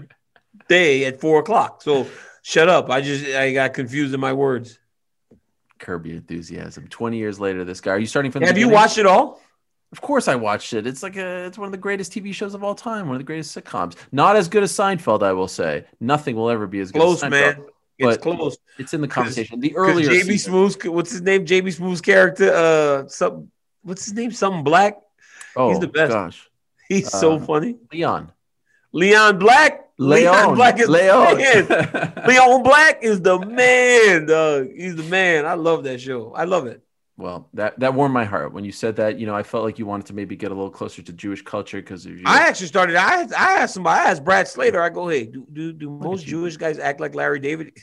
Speaker 3: day at four o'clock. So shut up. I just I got confused in my words.
Speaker 1: Curb your enthusiasm. Twenty years later, this guy. Are you starting from? the
Speaker 3: Have you watched it all?
Speaker 1: Of course, I watched it. It's like a. It's one of the greatest TV shows of all time. One of the greatest sitcoms. Not as good as Seinfeld, I will say. Nothing will ever be as good.
Speaker 3: Close,
Speaker 1: as Seinfeld.
Speaker 3: man. It's close.
Speaker 1: It's in the conversation. The earlier
Speaker 3: JB Smoove's what's his name? JB Smoove's character, uh, some what's his name? Something black.
Speaker 1: oh,
Speaker 3: he's the best.
Speaker 1: Gosh,
Speaker 3: He's so
Speaker 1: Um,
Speaker 3: funny.
Speaker 1: Leon,
Speaker 3: Leon Black. Leon
Speaker 1: Leon,
Speaker 3: Black is
Speaker 1: Leon.
Speaker 3: the man. Leon Black is the man, dog. He's the man. I love that show. I love it.
Speaker 1: Well, that that warmed my heart when you said that. You know, I felt like you wanted to maybe get a little closer to Jewish culture because you.
Speaker 3: I actually started. I asked, I asked somebody. I asked Brad Slater. I go, hey, do do, do most. Jewish guys act like Larry David?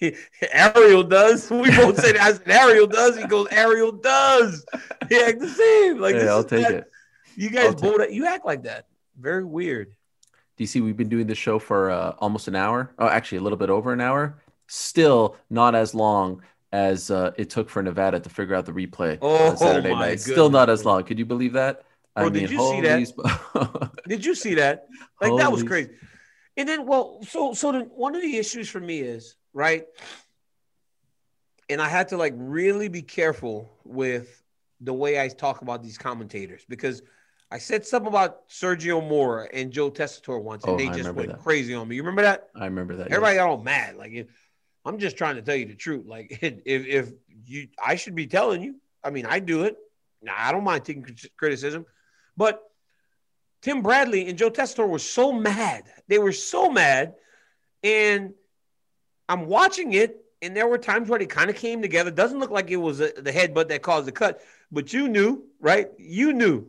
Speaker 3: Ariel does. We both said. I said Ariel does. He goes, Ariel does. He act the same. Like this
Speaker 1: I'll take
Speaker 3: not-
Speaker 1: it.
Speaker 3: You guys both. You act like that. Very weird.
Speaker 1: DC, we've been doing this show for uh, almost an hour. Oh, actually, a little bit over an hour. Still not as long as uh, it took for Nevada to figure out the replay
Speaker 3: Oh,
Speaker 1: on Saturday night. Still not as long. Could you believe that?
Speaker 3: Bro, did you see that?
Speaker 1: that?
Speaker 3: Did you see that? Like that was crazy. And then, well, so so then one of the issues for me is right, and I had to like really be careful with the way I talk about these commentators because I said something about Sergio Mora and Joe Tessitore once, and
Speaker 1: Oh,
Speaker 3: they just went
Speaker 1: that.
Speaker 3: crazy on me. You remember that?
Speaker 1: I remember that.
Speaker 3: Everybody got all mad. Like, I'm just trying to tell you the truth. Like, if if you, I should be telling you. I mean, I do it. Nah, I don't mind taking criticism, but Tim Bradley and Joe Tessitore were so mad. They were so mad, and I'm watching it, and there were times where they kind of came together. Doesn't look like it was a, the headbutt that caused the cut, but you knew, right? You knew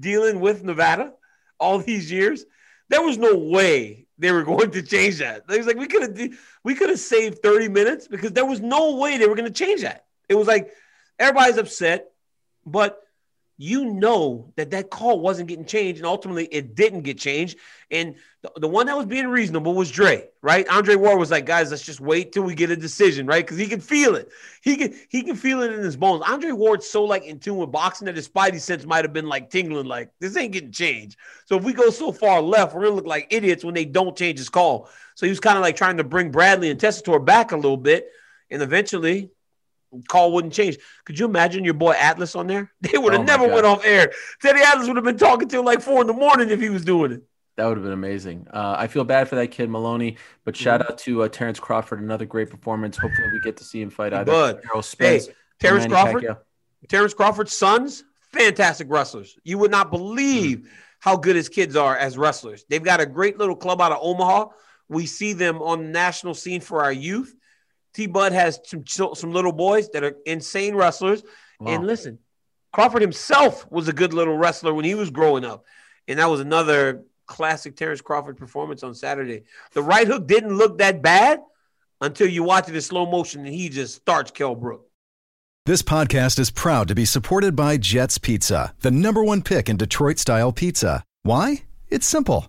Speaker 3: dealing with Nevada all these years, there was no way they were going to change that. It was like we could have we could have saved 30 minutes because there was no way they were going to change that. It was like everybody's upset, but you know that that call wasn't getting changed, and ultimately it didn't get changed. And the, the one that was being reasonable was Dre, right? Andre Ward was like, guys, let's just wait till we get a decision, right? Because he can feel it. He can he can feel it in his bones. Andre Ward's so like in tune with boxing that his spidey sense might have been like tingling, like this ain't getting changed. So if we go so far left, we're gonna look like idiots when they don't change his call. So he was kind of like trying to bring Bradley and Tessitore back a little bit, and eventually call wouldn't change. Could you imagine your boy Atlas on there? They would have
Speaker 1: Oh
Speaker 3: never went off air. Teddy Atlas would have been talking till like four in the morning if he was doing it.
Speaker 1: That would have been amazing. Uh, I feel bad for that kid Maloney, but shout
Speaker 3: Mm-hmm.
Speaker 1: out to uh, Terrence Crawford, another great performance. Hopefully, we get to see him fight either
Speaker 3: Bud.
Speaker 1: Errol
Speaker 3: Hey,
Speaker 1: Spence.
Speaker 3: Terrence Crawford,
Speaker 1: Pacquiao.
Speaker 3: Terrence Crawford's sons, fantastic wrestlers. You would not believe how good his kids are as wrestlers. They've got a great little club out of Omaha. We see them on the national scene for our youth. T Bud has some some little boys that are insane wrestlers.
Speaker 1: Wow.
Speaker 3: And listen, Crawford himself was a good little wrestler when he was growing up. And that was another classic Terrence Crawford performance on Saturday. The right hook didn't look that bad until you watch it in slow motion and he just starts Kell Brook.
Speaker 4: This podcast is proud to be supported by Jets Pizza, the number one pick in Detroit style pizza. Why? It's simple.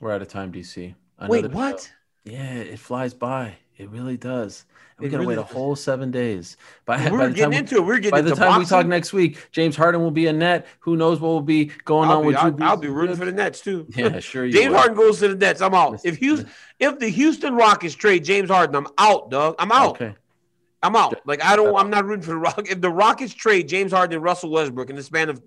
Speaker 1: We're out of time, DC.
Speaker 3: Wait, what?
Speaker 1: show. Yeah, it flies by. It really does. And we gotta
Speaker 3: really
Speaker 1: wait a
Speaker 3: does.
Speaker 1: whole seven days. By,
Speaker 3: We
Speaker 1: by the
Speaker 3: getting
Speaker 1: time
Speaker 3: into it. We were getting
Speaker 1: by the time we talk next week, James Harden will be a net. Who knows what will be going
Speaker 3: I'll
Speaker 1: on
Speaker 3: be,
Speaker 1: with
Speaker 3: I'll,
Speaker 1: Drew
Speaker 3: I'll be rooting for the? Nets too.
Speaker 1: Yeah, sure you
Speaker 3: James
Speaker 1: will.
Speaker 3: Harden goes to the Nets. I'm out. If Houston, if the Houston Rockets trade James Harden, I'm out, Doug. I'm out.
Speaker 1: Okay.
Speaker 3: I'm out. Like I don't. Uh, I'm not rooting for the Rock. If the Rockets trade James Harden and Russell Westbrook in the span of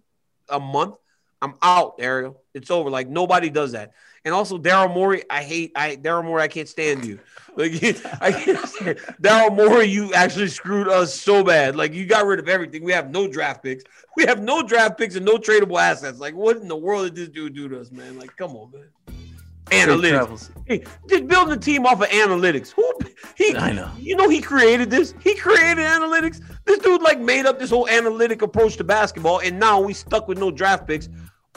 Speaker 3: a month, I'm out, Ariel. It's over. Like nobody does that. And also Daryl Morey, I hate. I Daryl Morey, I can't stand you. Like I can't stand Daryl Morey. You actually screwed us so bad. Like you got rid of everything. We have no draft picks. We have no draft picks and no tradable assets. Like what in the world did this dude do to us, man? Like come on, man. Analytics. Hey, just building a team off of analytics. Who he?
Speaker 1: I know.
Speaker 3: You know he created this. He created analytics. This dude like made up this whole analytic approach to basketball, and now we stuck with no draft picks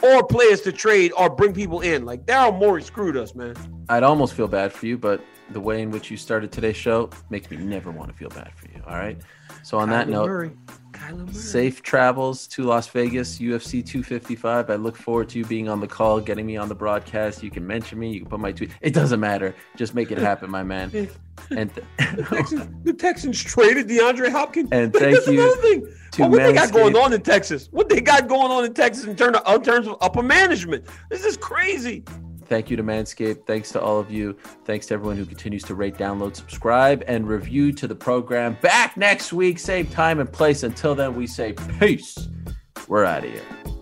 Speaker 3: or players to trade or bring people in. Like Daryl Morey screwed us, man.
Speaker 1: I'd almost feel bad for you, but the way in which you started today's show makes me never want to feel bad for you. All right. So on that note,
Speaker 3: Murray.
Speaker 1: Safe travels to Las Vegas, UFC 255. I look forward to you being on the call, getting me on the broadcast. You can mention me. You can put my tweet. It doesn't matter. Just make it happen, my man. And th-
Speaker 3: the, Texans, the Texans traded DeAndre Hopkins.
Speaker 1: And thank you
Speaker 3: another thing. What, what they got going on in Texas? What they got going on in Texas in terms of, uh, in terms of upper management? This is crazy.
Speaker 1: Thank you to Manscaped. Thanks to all of you. Thanks to everyone who continues to rate, download, subscribe, and review to the program. Back next week, same time and place. Until then, we say peace. We're out of here.